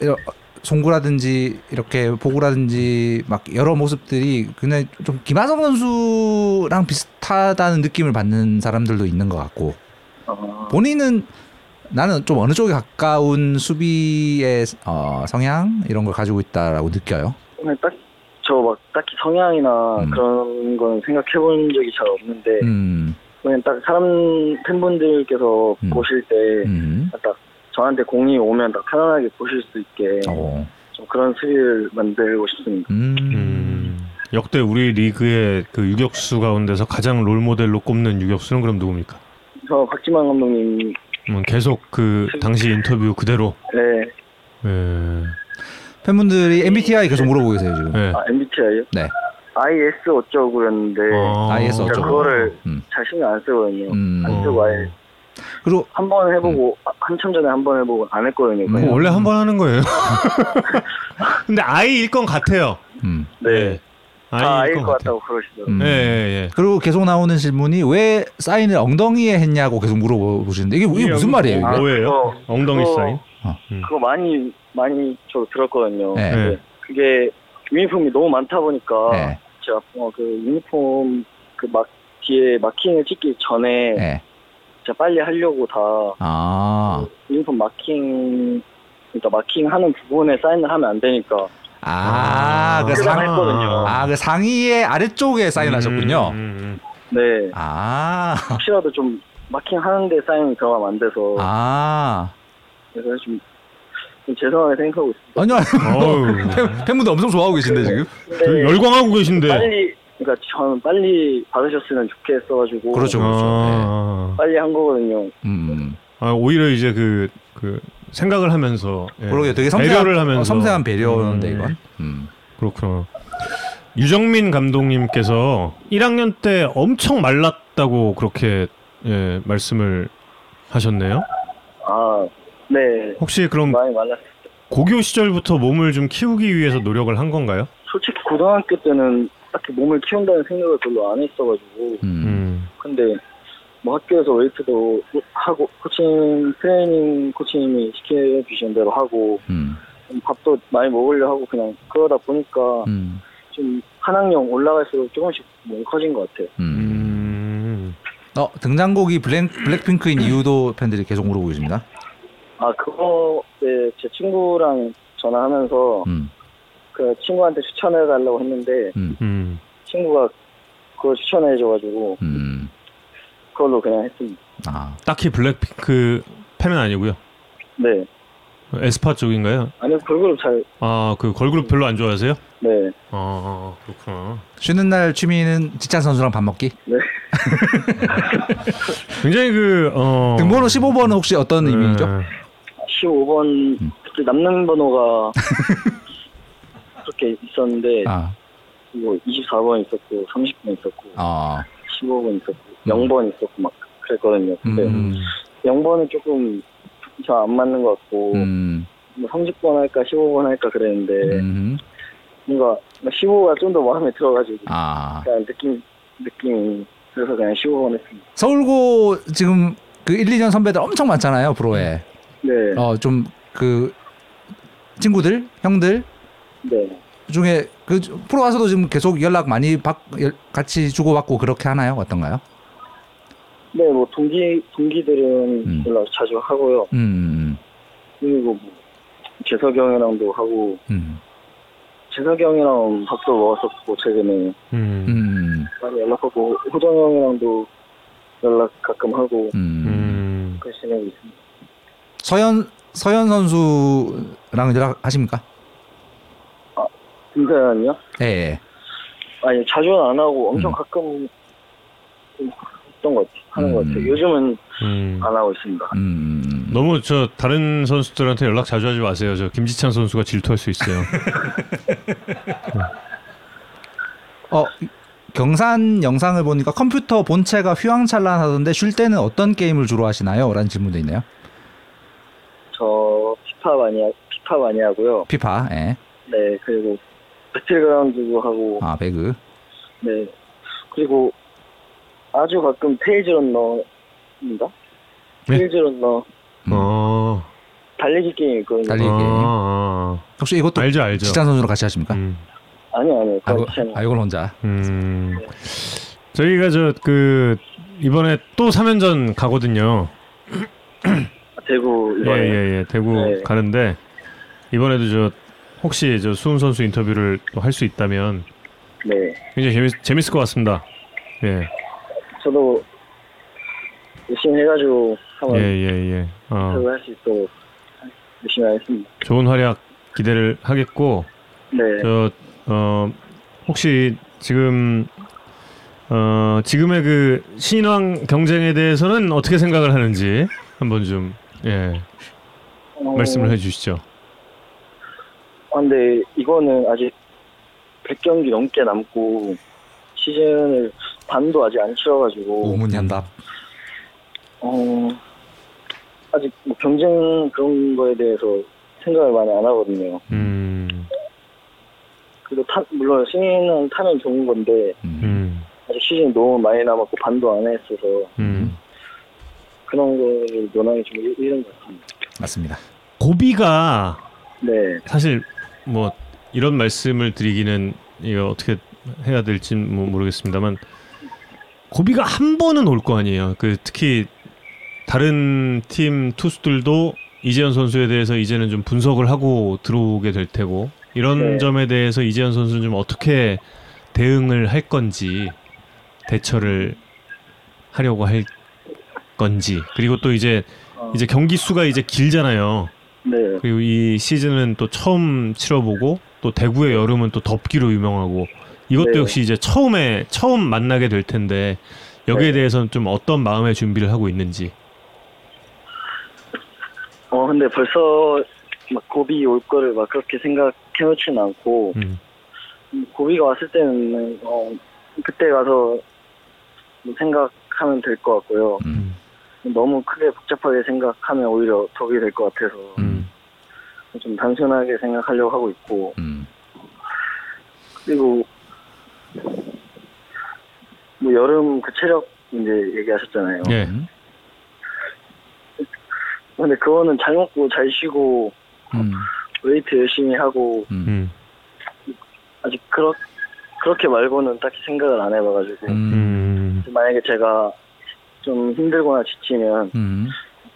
어, 송구라든지 이렇게 보구라든지 막 여러 모습들이 그냥 좀 김하성 선수랑 비슷하다는 느낌을 받는 사람들도 있는 것 같고
어,
본인은 나는 좀 어느 쪽에 가까운 수비의 어, 성향 이런 걸 가지고 있다라고 느껴요.
그냥 딱, 저 막 딱히 성향이나
음.
그런 건 생각해 본 적이 잘 없는데,
음,
그냥 딱 사람, 팬분들께서
음.
보실 때,
음,
딱 저한테 공이 오면 딱 편안하게 보실 수 있게
어,
좀 그런 수비를 만들고 싶습니다.
음,
음. 역대 우리 리그의 그 유격수 가운데서 가장 롤 모델로 꼽는 유격수는 그럼 누굽니까?
저 박지만 감독님,
음, 계속 그 당시 인터뷰 그대로.
네,
예.
팬분들이 MBTI 계속 물어보고 계세요 지금.
예.
아, MBTI요?
네,
IS 어쩌고였는데,
어.
IS 어쩌고.
그거를
음.
잘 신경 안 쓰거든요.
음.
안 쓰고 아예
그리고
한 번 해보고, 아, 한참 전에 한 번 해보고 안 했거든요.
뭐. 원래 한 번 하는 거예요. 근데 아이일 건 같아요.
음.
네. 다
아이일
아일 건것
같아요.
같다고 그러시더라고요.
음.
예, 예, 예.
그리고 계속 나오는 질문이 왜 사인을 엉덩이에 했냐고 계속 물어보시는데 이게, 이게 무슨 말이에요 이게?
아,
뭐예요? 엉덩이
그거-
사인?
그거 많이 많이 저 들었거든요.
네.
근데 그게 유니폼이 너무 많다 보니까
네.
제가 어, 그 유니폼 그 막 뒤에 마킹을 찍기 전에
네.
제가 빨리 하려고 다
아,
유니폼 마킹 그러니까 마킹하는 부분에 사인을 하면 안 되니까
아, 그
그래서
상,
했거든요.
아, 그 상의의 아래쪽에 사인하셨군요.
음, 음,
네
아,
혹시라도 좀 마킹 하는데 사인이 들어가면 안 돼서
아,
그래서 좀, 좀 죄송하게 생각하고 있습니다.
아니요, 팬- 팬분들 엄청 좋아하고 계신데 지금.
근데
열광하고 계신데.
빨리 그러니까 저는 빨리 받으셨으면 좋겠어가지고
그렇죠, 그렇죠.
아,
빨리 한 거거든요.
음,
아, 오히려 이제 그, 그 생각을 하면서 예.
그러게 되게 섬세한,
배려를 하면서
어, 섬세한 배려인데
음,
이건. 음.
그렇구나. 유정민 감독님께서 1학년 때 엄청 말랐다고 그렇게 예 말씀을 하셨네요.
아, 네.
혹시 그럼
많이 말랐어요.
고교 시절부터 몸을 좀 키우기 위해서 노력을 한 건가요?
솔직히 고등학교 때는 딱히 몸을 키운다는 생각을 별로 안 했어가지고
음.
음.
근데 뭐 학교에서 웨이트도 하고 코칭 트레이닝 코치님이 시켜 주신 대로 하고
음.
밥도 많이 먹으려 하고 그냥 그러다 보니까
음.
좀한 학년 올라갈수록 조금씩 몸이 커진 것 같아요.
음.
음.
어, 등장곡이 블랙, 블랙핑크인 이유도 팬들이 계속 물어보고 계십니다.
아 그거 네, 제 친구랑 전화하면서
음.
그 친구한테 추천해 달라고 했는데
음.
음.
친구가 그걸 추천해 줘가지고
음.
그걸로 그냥 했습니다.
아.
딱히 블랙핑크 팬은 아니고요.
네.
에스파 쪽인가요?
아니 걸그룹 잘
아그 걸그룹 별로 안 좋아하세요?
네.
아, 아 그렇구나.
쉬는 날 취미는 지찬 선수랑 밥 먹기.
네.
굉장히 그 어.
등번호 15번은 혹시 어떤
네.
의미죠?
15번
음.
그때 남는 번호가 그렇게 있었는데
아.
뭐 24번 있었고 30번 있었고
어.
15번 있었고
음.
0번 있었고 막 그랬거든요. 근데
음.
음.
0번은 조금 저안 맞는 것 같고
음.
뭐 30번 할까 15번 할까 그랬는데
음.
뭔가 15가 좀 더 마음에 들어가지고
아.
그냥 느낌 느낌이 그래서 그냥 15번 했습니다.
서울고 지금 그 1, 2년 선배들 엄청 많잖아요, 프로에.
네,
어, 좀 그 친구들, 형들
네.
중에 그 프로 와서도 지금 계속 연락 많이 받 연- 같이 주고받고 그렇게 하나요? 어떤가요?
네, 뭐 동기 동기들은
음.
연락 자주 하고요.
음.
그리고 뭐 재석이 형이랑도 하고
음.
재석이 형이랑 밥도 먹었었고 최근에
음.
음.
많이 연락하고 호정 형이랑도 연락 가끔 하고
음.
음.
지내고 있습니다.
서현 서현 선수랑 연락하십니까?
김서현이요?
예. 예.
아니 자주는 안 하고 엄청
음.
가끔 좀 했던 것. 하는 것
음.
같아요. 요즘은
음.
안 하고 있습니다.
음.
너무 저 다른 선수들한테 연락 자주 하지 마세요. 저 김지찬 선수가 질투할 수 있어요.
어 경산 영상을 보니까 컴퓨터 본체가 휘황찬란하던데 쉴 때는 어떤 게임을 주로 하시나요? 라는 질문도 있네요.
저 피파 많이 하, 피파 많이 하고요.
피파, 예.
네 그리고 배틀그라운드도 하고
아 배그.
네 그리고 아주 가끔 테일즈런너입니다.
네?
테일즈런너
음.
어.
달리기 게임 있거든요.
달리기.
아,
게임.
아,
혹시 이것도
아. 알죠, 알죠.
지찬 선수랑 같이 하십니까?
음.
아니요 아니요.
아, 이거, 제아 이걸 혼자.
음. 저희가 저 그 이번에 또 3연전 가거든요.
대구
예,
이번에
예, 예. 대구
네.
가는데 이번에도 저 혹시 저 수훈 선수 인터뷰를 또 할 수 있다면
네
굉장히 재밌, 재밌을 것 같습니다. 예.
저도 열심히 해가지고 한번
예, 예, 예. 어,
인터뷰 할수 있도록 열심히 하겠습니다.
좋은 활약 기대를 하겠고
네.
저 어, 혹시 지금 어, 지금의 그 신인왕 경쟁에 대해서는 어떻게 생각을 하는지 한번 좀 예,
어,
말씀을 해 주시죠.
아, 근데 이거는 아직 100경기 넘게 남고 시즌을 반도 아직 안 치러가지고
오문현답.
어, 아직 뭐 경쟁 그런 거에 대해서 생각을 많이 안 하거든요.
음.
그리고 타, 물론 승인은 타면 좋은 건데
음.
음.
아직 시즌이 너무 많이 남았고 반도 안 했어서
음.
그런 거를 논하기 좀 이- 이른 것 같습니다.
맞습니다.
고비가
네,
사실 뭐 이런 말씀을 드리기는 이거 어떻게 해야 될지 뭐 모르겠습니다만 고비가 한 번은 올 거 아니에요. 그 특히 다른 팀 투수들도 이재현 선수에 대해서 이제는 좀 분석을 하고 들어오게 될 테고 이런
네.
점에 대해서 이재현 선수는 좀 어떻게 대응을 할 건지 대처를 하려고 할 건지 그리고 또 이제
어,
이제 경기 수가 이제 길잖아요.
네,
그리고 이 시즌은 또 처음 치러보고 또 대구의 여름은 또 덥기로 유명하고 이것도
네.
역시 이제 처음에 처음 만나게 될 텐데 여기에
네.
대해서는 좀 어떤 마음의 준비를 하고 있는지.
어 근데 벌써 막 고비 올 거를 막 그렇게 생각해놓지는 않고
음.
음, 고비가 왔을 때는 어 그때 가서 생각하면 될 것 같고요.
음.
너무 크게 복잡하게 생각하면 오히려 덕이 될 것 같아서
음.
좀 단순하게 생각하려고 하고 있고
음.
그리고 뭐 여름 그 체력 이제 얘기하셨잖아요.
예.
음.
근데 그거는 잘 먹고 잘 쉬고
음.
웨이트 열심히 하고
음.
음.
아직 그렇 그렇게 말고는 딱히 생각을 안 해봐가지고
음.
음.
만약에 제가 좀 힘들거나 지치면
음.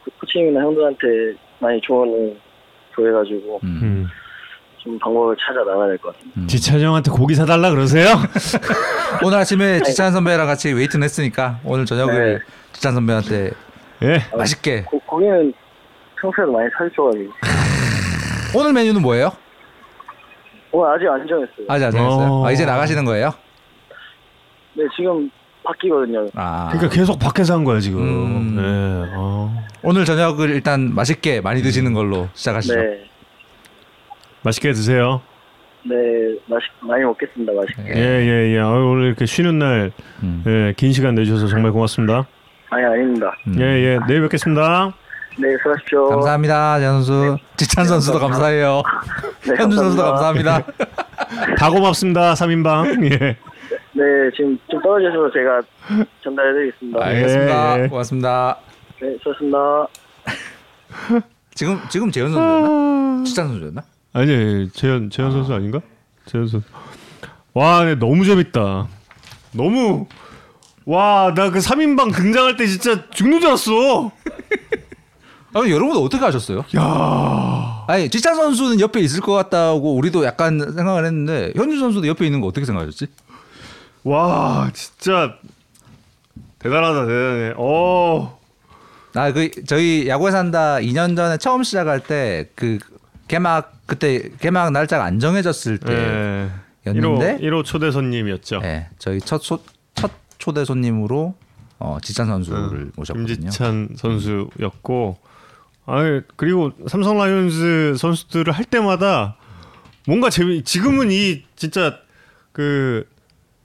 그 코치님이나 형들한테 많이 조언을 구해가지고
음.
음.
좀 방법을 찾아 나가야 될 것 같습니다.
지찬 형한테 고기 사달라 그러세요?
오늘 아침에 지찬 선배랑 같이 웨이트는 했으니까 오늘 저녁을
네.
지찬 선배한테
예.
맛있게
고, 고기는 평소에도 많이 사주셔가지고
오늘 메뉴는 뭐예요?
오늘 아직 안 정했어요.
아직 안 정했어요.
어.
아, 이제 나가시는 거예요?
네 지금 바뀌거든요.
아.
그러니까 계속 밖에서 한 거야 지금.
음.
예. 어.
오늘 저녁을 일단 맛있게 많이 드시는 걸로 시작하시죠.
네,
맛있게 드세요.
네 맛있 많이 먹겠습니다. 맛있게.
네.
예예 예. 아유, 오늘 이렇게 쉬는 날,
음.
예, 긴 시간 내주셔서 정말 고맙습니다.
아니 아닙니다.
음.
예 예. 내일 뵙겠습니다.
네 수고하십시오.
감사합니다, 재 선수. 지찬 선수도 감사해요.
네,
현준 선수도 감사합니다.
다 고맙습니다. 3인방. 예.
네 지금 좀 떨어져서 제가 전달해드리겠습니다.
알겠습니다.
예.
고맙습니다.
네 수고하셨습니다.
지금 지금 재현 선수였나? 지찬 선수였나?
아니 재현 재현 선수 아닌가? 재현 선수. 와, 근데 너무 재밌다. 너무 와, 나 그 3인방 등장할 때 진짜 죽는 줄 알았어.
아니 여러분 어떻게 하셨어요?
야.
아니 지찬 선수는 옆에 있을 것 같다고 우리도 약간 생각을 했는데 현준 선수도 옆에 있는 거 어떻게 생각하셨지?
와, 진짜 대단하다, 대단해. 어.
아그 저희 야구에 산다 2년 전에 처음 시작할 때 그 개막 그때 개막 날짜가 안 정해졌을 때
예.
였는데?
1호, 1호 초대 손님이었죠.
네, 저희 첫, 초, 첫 초대 손님으로 어, 지찬 선수를 모셨거든요.
김지찬 선수였고 아 그리고 삼성 라이온즈 선수들을 할 때마다 뭔가 재미 지금은 이 진짜 그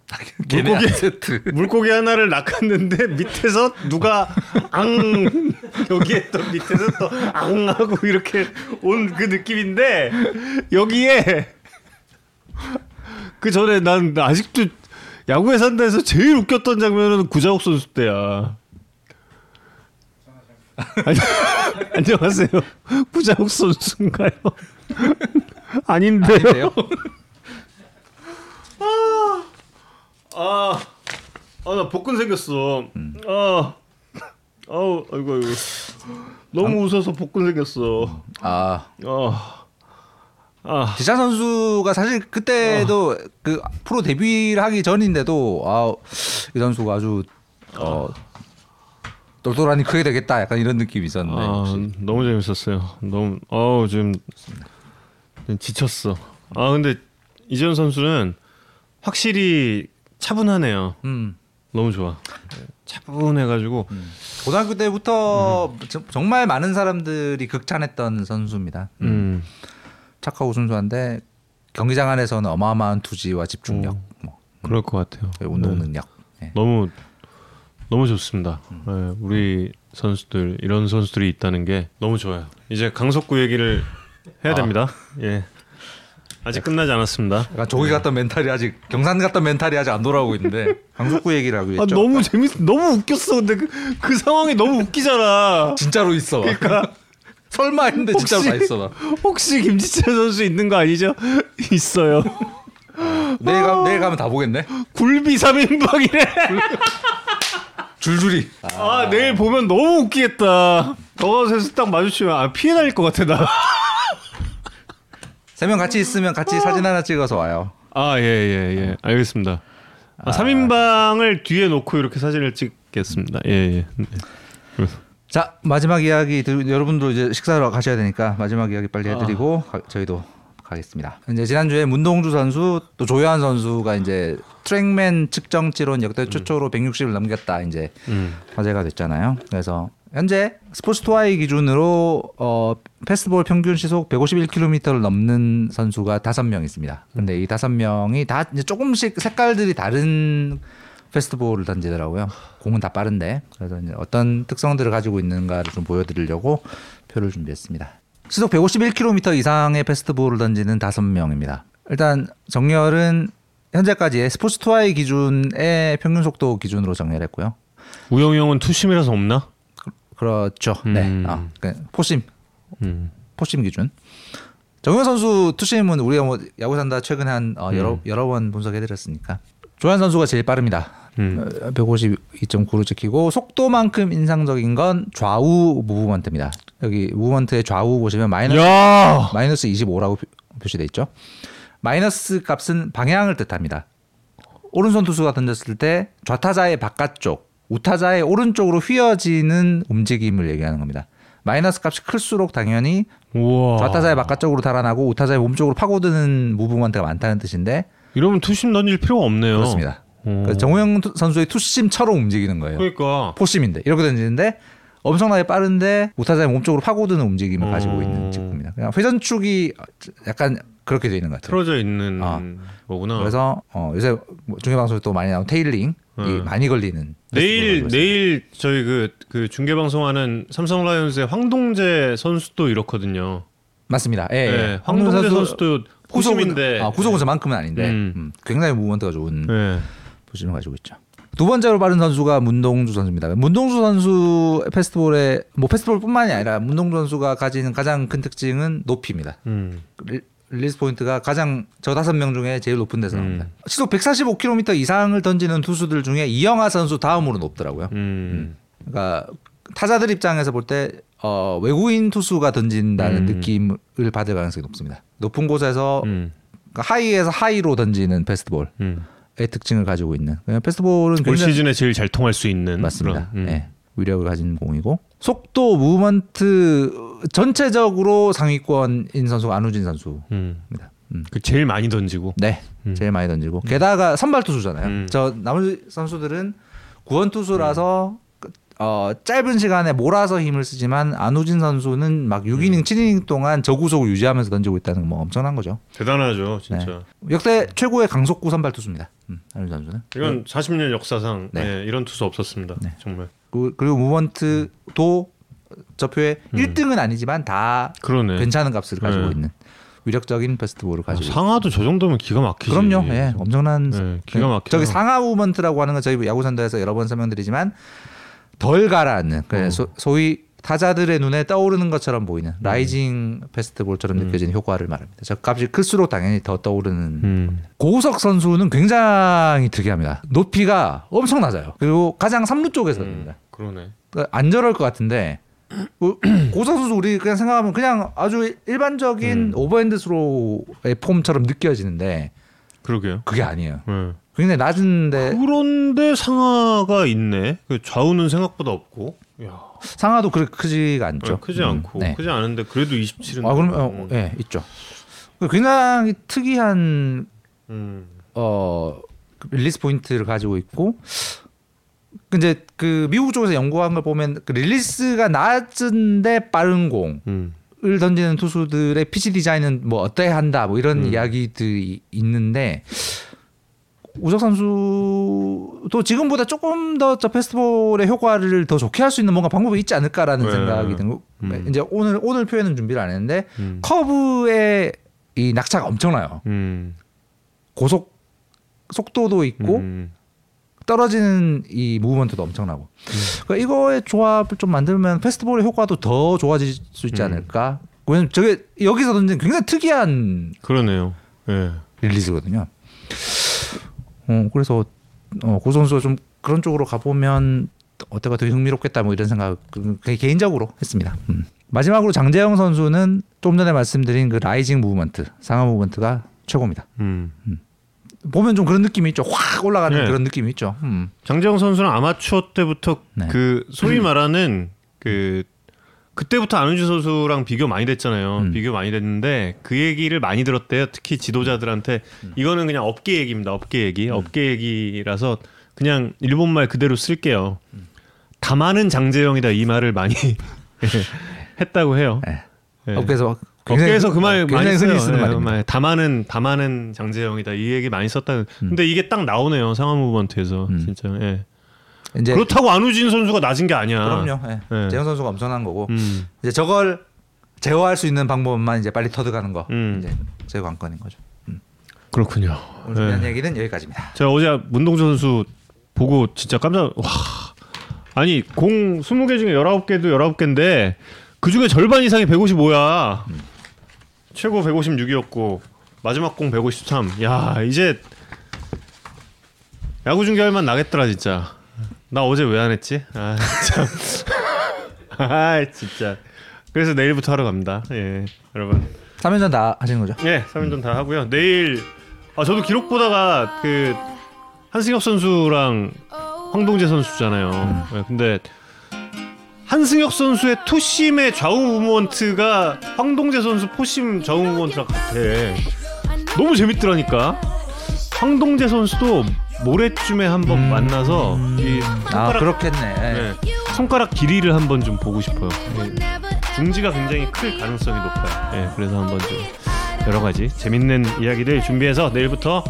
물고기
세트.
물고기 하나를 낚았는데 밑에서 누가 앙 여기에 또 밑에서 또 앙 하고 이렇게 온 그 느낌인데 여기에 그 전에 난 아직도 야구에 산다에서 제일 웃겼던 장면은 구자욱 선수 때야. 안녕하세요. 구자욱 선수인가요? 아닌데요.
아닌데요?
아, 아, 나 복근 생겼어. 아, 아우, 아이고, 아이고. 너무 웃어서 복근 생겼어.
아
아, 아,
지찬 선수가 사실 그때도 그 프로 데뷔를 하기 전인데도 아 이 선수가 아주 어 똘똘하니 크게 되겠다 약간 이런 느낌이 있었는데
아, 너무 재밌었어요. 너무, 어우, 지금 좀 지쳤어. 아, 근데 이재현 선수는 확실히 차분하네요.
음.
너무 좋아. 차분해가지고
고등학교 때부터 저- 정말 많은 사람들이 극찬했던 선수입니다. 음.
음.
착하고 순수한데 경기장 안에서는 어마어마한 투지와 집중력, 뭐
그럴 것 같아요.
운동
네.
능력. 예.
너무 너무 좋습니다. 네, 우리 선수들 이런 선수들이 있다는 게 너무 좋아요. 이제 강석구 얘기를 해야
아.
됩니다. 예. 아직 끝나지 않았습니다.
약간 조기 갔던 멘탈이 아직 경산 갔던 멘탈이 아직 안 돌아오고 있는데 강석구 얘기를 하고
아,
있죠.
너무 재밌, 너무 웃겼어. 근데 그, 그 상황이 너무 웃기잖아.
진짜로 있어. 그러니까 설마 했는데 진짜로 다 있어. 나.
혹시 김지철 선수 있는 거 아니죠? 있어요.
내일 가 내일 가면 다 보겠네.
굴비 3인방이래.
줄줄이.
아, 내일 보면 너무 웃기겠다. 더가웃에서 딱 마주치면 아, 피해 다닐 것 같아 나.
세 명 같이 있으면 같이 사진 하나 찍어서 와요.
아, 예, 예, 예. 알겠습니다. 아, 3인방을 뒤에 놓고 이렇게 사진을 찍겠습니다. 예, 예. 네.
자 마지막 이야기 들, 여러분도 이제 식사하러 가셔야 되니까 마지막 이야기 빨리 해 드리고 가- 저희도 가겠습니다. 이제 지난주에 문동주 선수 또 조효한 선수가 이제 트랙맨 측정치론 역대 최초로 160을 넘겼다 이제
음.
화제가 됐잖아요. 그래서 현재 스포츠 투아이 기준으로 어, 패스트볼 평균 시속 151km를 넘는 선수가 다섯 명 있습니다. 근데 이 다섯 명이 다 이제 조금씩 색깔들이 다른 페스트볼을 던지더라고요. 공은 다 빠른데 그래서 이제 어떤 특성들을 가지고 있는가를 좀 보여드리려고 표를 준비했습니다. 시속 151km 이상의 페스트볼을 던지는 다섯 명입니다. 일단 정렬은 현재까지의 스포츠 투아의 기준의 평균 속도 기준으로 정렬했고요.
우영이 형은 투심이라서 없나?
그렇죠.
음.
네, 아, 그 포심
음.
포심 기준. 정현 선수 투심은 우리가 뭐 야구 산다 최근에 한 어,
음.
여러 여러 번 분석해 드렸으니까 조한 선수가 제일 빠릅니다.
음.
152.9로 찍히고 속도만큼 인상적인 건 좌우 무브먼트입니다. 여기 movement의 좌우 보시면 마이너스
야!
마이너스 25라고 표시돼 있죠. 마이너스 값은 방향을 뜻합니다. 오른손 투수가 던졌을 때 좌타자의 바깥쪽, 우타자의 오른쪽으로 휘어지는 움직임을 얘기하는 겁니다. 마이너스 값이 클수록 당연히
우와.
좌타자의 바깥쪽으로 달아나고 우타자의 몸쪽으로 파고드는 movement가 많다는 뜻인데
이러면 투심 던질 필요가 없네요.
그렇습니다.
오.
그래서 정우영 투- 선수의 투심처럼 움직이는 거예요.
그러니까
포심인데 이렇게 던지는데 엄청나게 빠른데 우타자의 몸쪽으로 파고드는 움직임을
어.
가지고 있는 직구입니다. 그냥 회전축이 약간 그렇게 돼 있는 것 같아요.
틀어져 있는
아.
거구나.
그래서 어, 요새 뭐 중계 방송에 또 많이 나온 테일링 이
음.
많이 걸리는
내일 내일 저희 그, 그 중계 방송하는 삼성 라이온즈의 황동재 선수도 이렇거든요.
맞습니다. 예,
네,
예.
황동재
선수
선수도 구심인데.
아, 구속은 저만큼은 아닌데
음.
음, 굉장히 무브먼트가 좋은
네.
포지션을 가지고 있죠. 두 번째로 빠른 선수가 문동주 선수입니다. 문동주 선수 패스트볼의 뭐 패스트볼뿐만이 아니라 문동주 선수가 가지는 가장 큰 특징은 높이입니다.
음.
리- 릴리스 포인트가 가장 저 다섯 명 중에 제일 높은 데서 나옵니다.
음.
시속 145km 이상을 던지는 투수들 중에 이영하 선수 다음으로 높더라고요.
음.
그러니까 타자들 입장에서 볼 때 어, 외국인 투수가 던진다는
음.
느낌을 받을 가능성이 높습니다. 높은 곳에서
음.
그러니까 high에서 high로 던지는 패스트볼의
음.
특징을 가지고 있는 그냥 패스트볼은
올 시즌에 제일 잘 통할 수 있는
맞습니다.
음.
예, 위력을 가진 공이고 속도 movement 전체적으로 상위권인 선수가 안우진 선수입니다.
음.
음.
그 제일 많이 던지고.
네,
음.
제일 많이 던지고 게다가 선발 투수잖아요.
음.
저 나머지 선수들은 구원 투수라서 어, 짧은 시간에 몰아서 힘을 쓰지만 안우진 선수는 막 6이닝, 7이닝 동안 저 구속을 유지하면서 던지고 있다는 건 뭐 엄청난 거죠.
대단하죠, 진짜.
역대 최고의 강속구 선발 투수입니다. 음, 안우진 선수는.
이건 40년 역사상
네.
예, 이런 투수 없었습니다.
네.
정말.
그- 그리고 movement도 저 표에 1등은 아니지만 다
음. 그러네.
괜찮은 값을 가지고
네.
있는 위력적인 패스트볼을
아,
가지고 있습니다.
상하도 저 정도면 기가 막히지.
그럼요. 예, 엄청난
네, 기가 막히죠.
저기 상하 movement라고 하는 건 저희 야구 산다에서 여러 번 설명드리지만 덜 가라앉는 그
어.
소, 소위 타자들의 눈에 떠오르는 것처럼 보이는
음.
rising 패스트볼처럼 느껴지는 효과를 말합니다. 저 값이 클수록 당연히 더 떠오르는
음.
고우석 선수는 굉장히 특이합니다. 높이가 엄청 낮아요. 그리고 가장 삼루 쪽에서
음. 그러네.
그러니까 안 저럴 것 같은데 그 고우석 선수 우리 그냥 생각하면 그냥 아주 일반적인
음.
오버핸드 스로의 폼처럼 느껴지는데
그러게요.
그게 아니에요.
예.
굉장히 낮은데
그런데 상하가 있네. 그 좌우는 생각보다 없고. 야,
상하도 그렇게 크지가 않죠.
아, 크지
음,
않고
네.
크지 않은데 그래도 27은.
아 그럼 어, 예 있죠. 굉장히 특이한
음.
어 release point를 가지고 있고 이제 그 미국 쪽에서 연구한 걸 보면 그 release가 낮은데 빠른 공을
음.
던지는 투수들의 pitch design은 뭐 어때야 한다 뭐 이런
음.
이야기들이 있는데 우석 선수도 지금보다 조금 더 저 패스트볼의 효과를 더 좋게 할 수 있는 뭔가 방법이 있지 않을까라는
네.
생각이 든 거.
음.
이제 오늘 오늘 표현은 준비를 안 했는데
음.
커브의 이 낙차가 엄청나요.
음.
고속 속도도 있고
음.
떨어지는 이 movement도 엄청나고. 그러니까 이거의 조합을 좀 만들면 패스트볼의 효과도 더 좋아질 수 있지
음.
않을까? 왜냐면 저게 여기서 던진 굉장히 특이한
그러네요. 예.
release거든요. 어 그래서 어, 고 선수가 좀 그런 쪽으로 가보면 어때가 되게 흥미롭겠다 뭐 이런 생각 그 개인적으로 했습니다. 음. 마지막으로 장재영 선수는 좀 전에 말씀드린 그 rising movement 상하 movement가 최고입니다.
음.
보면 좀 그런 느낌이 있죠. 확 올라가는
네.
그런 느낌이 있죠. 음.
장재영 선수는 아마추어 때부터
네.
그 소위 말하는 그 그때부터 안우진 선수랑 비교 많이 됐잖아요.
음.
비교 많이 됐는데 그 얘기를 많이 들었대요. 특히 지도자들한테
음.
이거는 그냥 업계 얘기입니다. 업계 얘기. 업계 얘기라서 그냥 일본 말 그대로 쓸게요.
음.
다만은 장재영이다 이 말을 많이 했다고 해요.
네.
예.
업계에서 굉장히-
업계에서 그 말 많이 써요.
쓰는
예,
말입니다.
말. 담아는 담아는 장재영이다 이 얘기 많이 썼다. 근데 이게 딱 나오네요 상암 무브먼트에서
음.
진짜. 예.
이제
그렇다고 안우진 선수가 낮은 게 아니야.
그럼요. 예.
예.
재영 선수가 엄청난 거고
음.
이제 저걸 제어할 수 있는 방법만 이제 빨리 터득하는 거
음.
이제 제 관건인 거죠.
그렇군요.
오늘 준비한
예.
얘기는 여기까지입니다.
제가 어제 문동주 선수 보고 진짜 깜짝 와 아니 공 20개 중에 19개도 19개인데 그 중에 절반 이상이 155야 최고 156이었고 마지막 공 153. 야 이제 야구 중계할 만 나겠더라 진짜. 나 어제 왜 안 했지? 아 참. 아 진짜. 그래서 내일부터 하러 갑니다. 예 여러분.
3연전 다 하시는 거죠?
예, 3연전 다 하고요. 내일 아 저도 기록 보다가 그 한승엽 선수랑 황동재 선수잖아요. 예, 근데 한승엽 선수의 투심의 좌우 무브먼트가 황동재 선수 포심 좌우 무브먼트랑 같아. 너무 재밌더라니까. 황동재 선수도 모레쯤에 한번 만나서
이아
손가락,
그렇겠네.
예, 손가락 길이를 한번 좀 보고 싶어요. 예. 중지가 굉장히 클 가능성이 높아요. 예, 그래서 한번 좀 여러 가지 재밌는 이야기를 준비해서 내일부터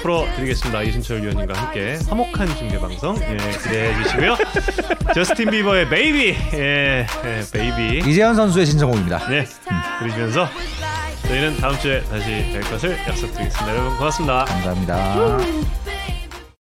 풀어드리겠습니다. 이순철 위원님과 함께 화목한 중계 방송 예, 기대해 주시고요. 저스틴 비버의 Baby, 예, 예, Baby,
이재현 선수의 신청곡입니다.
네, 들으시면서 저희는 다음 주에 다시 뵐 것을 약속드리겠습니다. 여러분 고맙습니다.
감사합니다.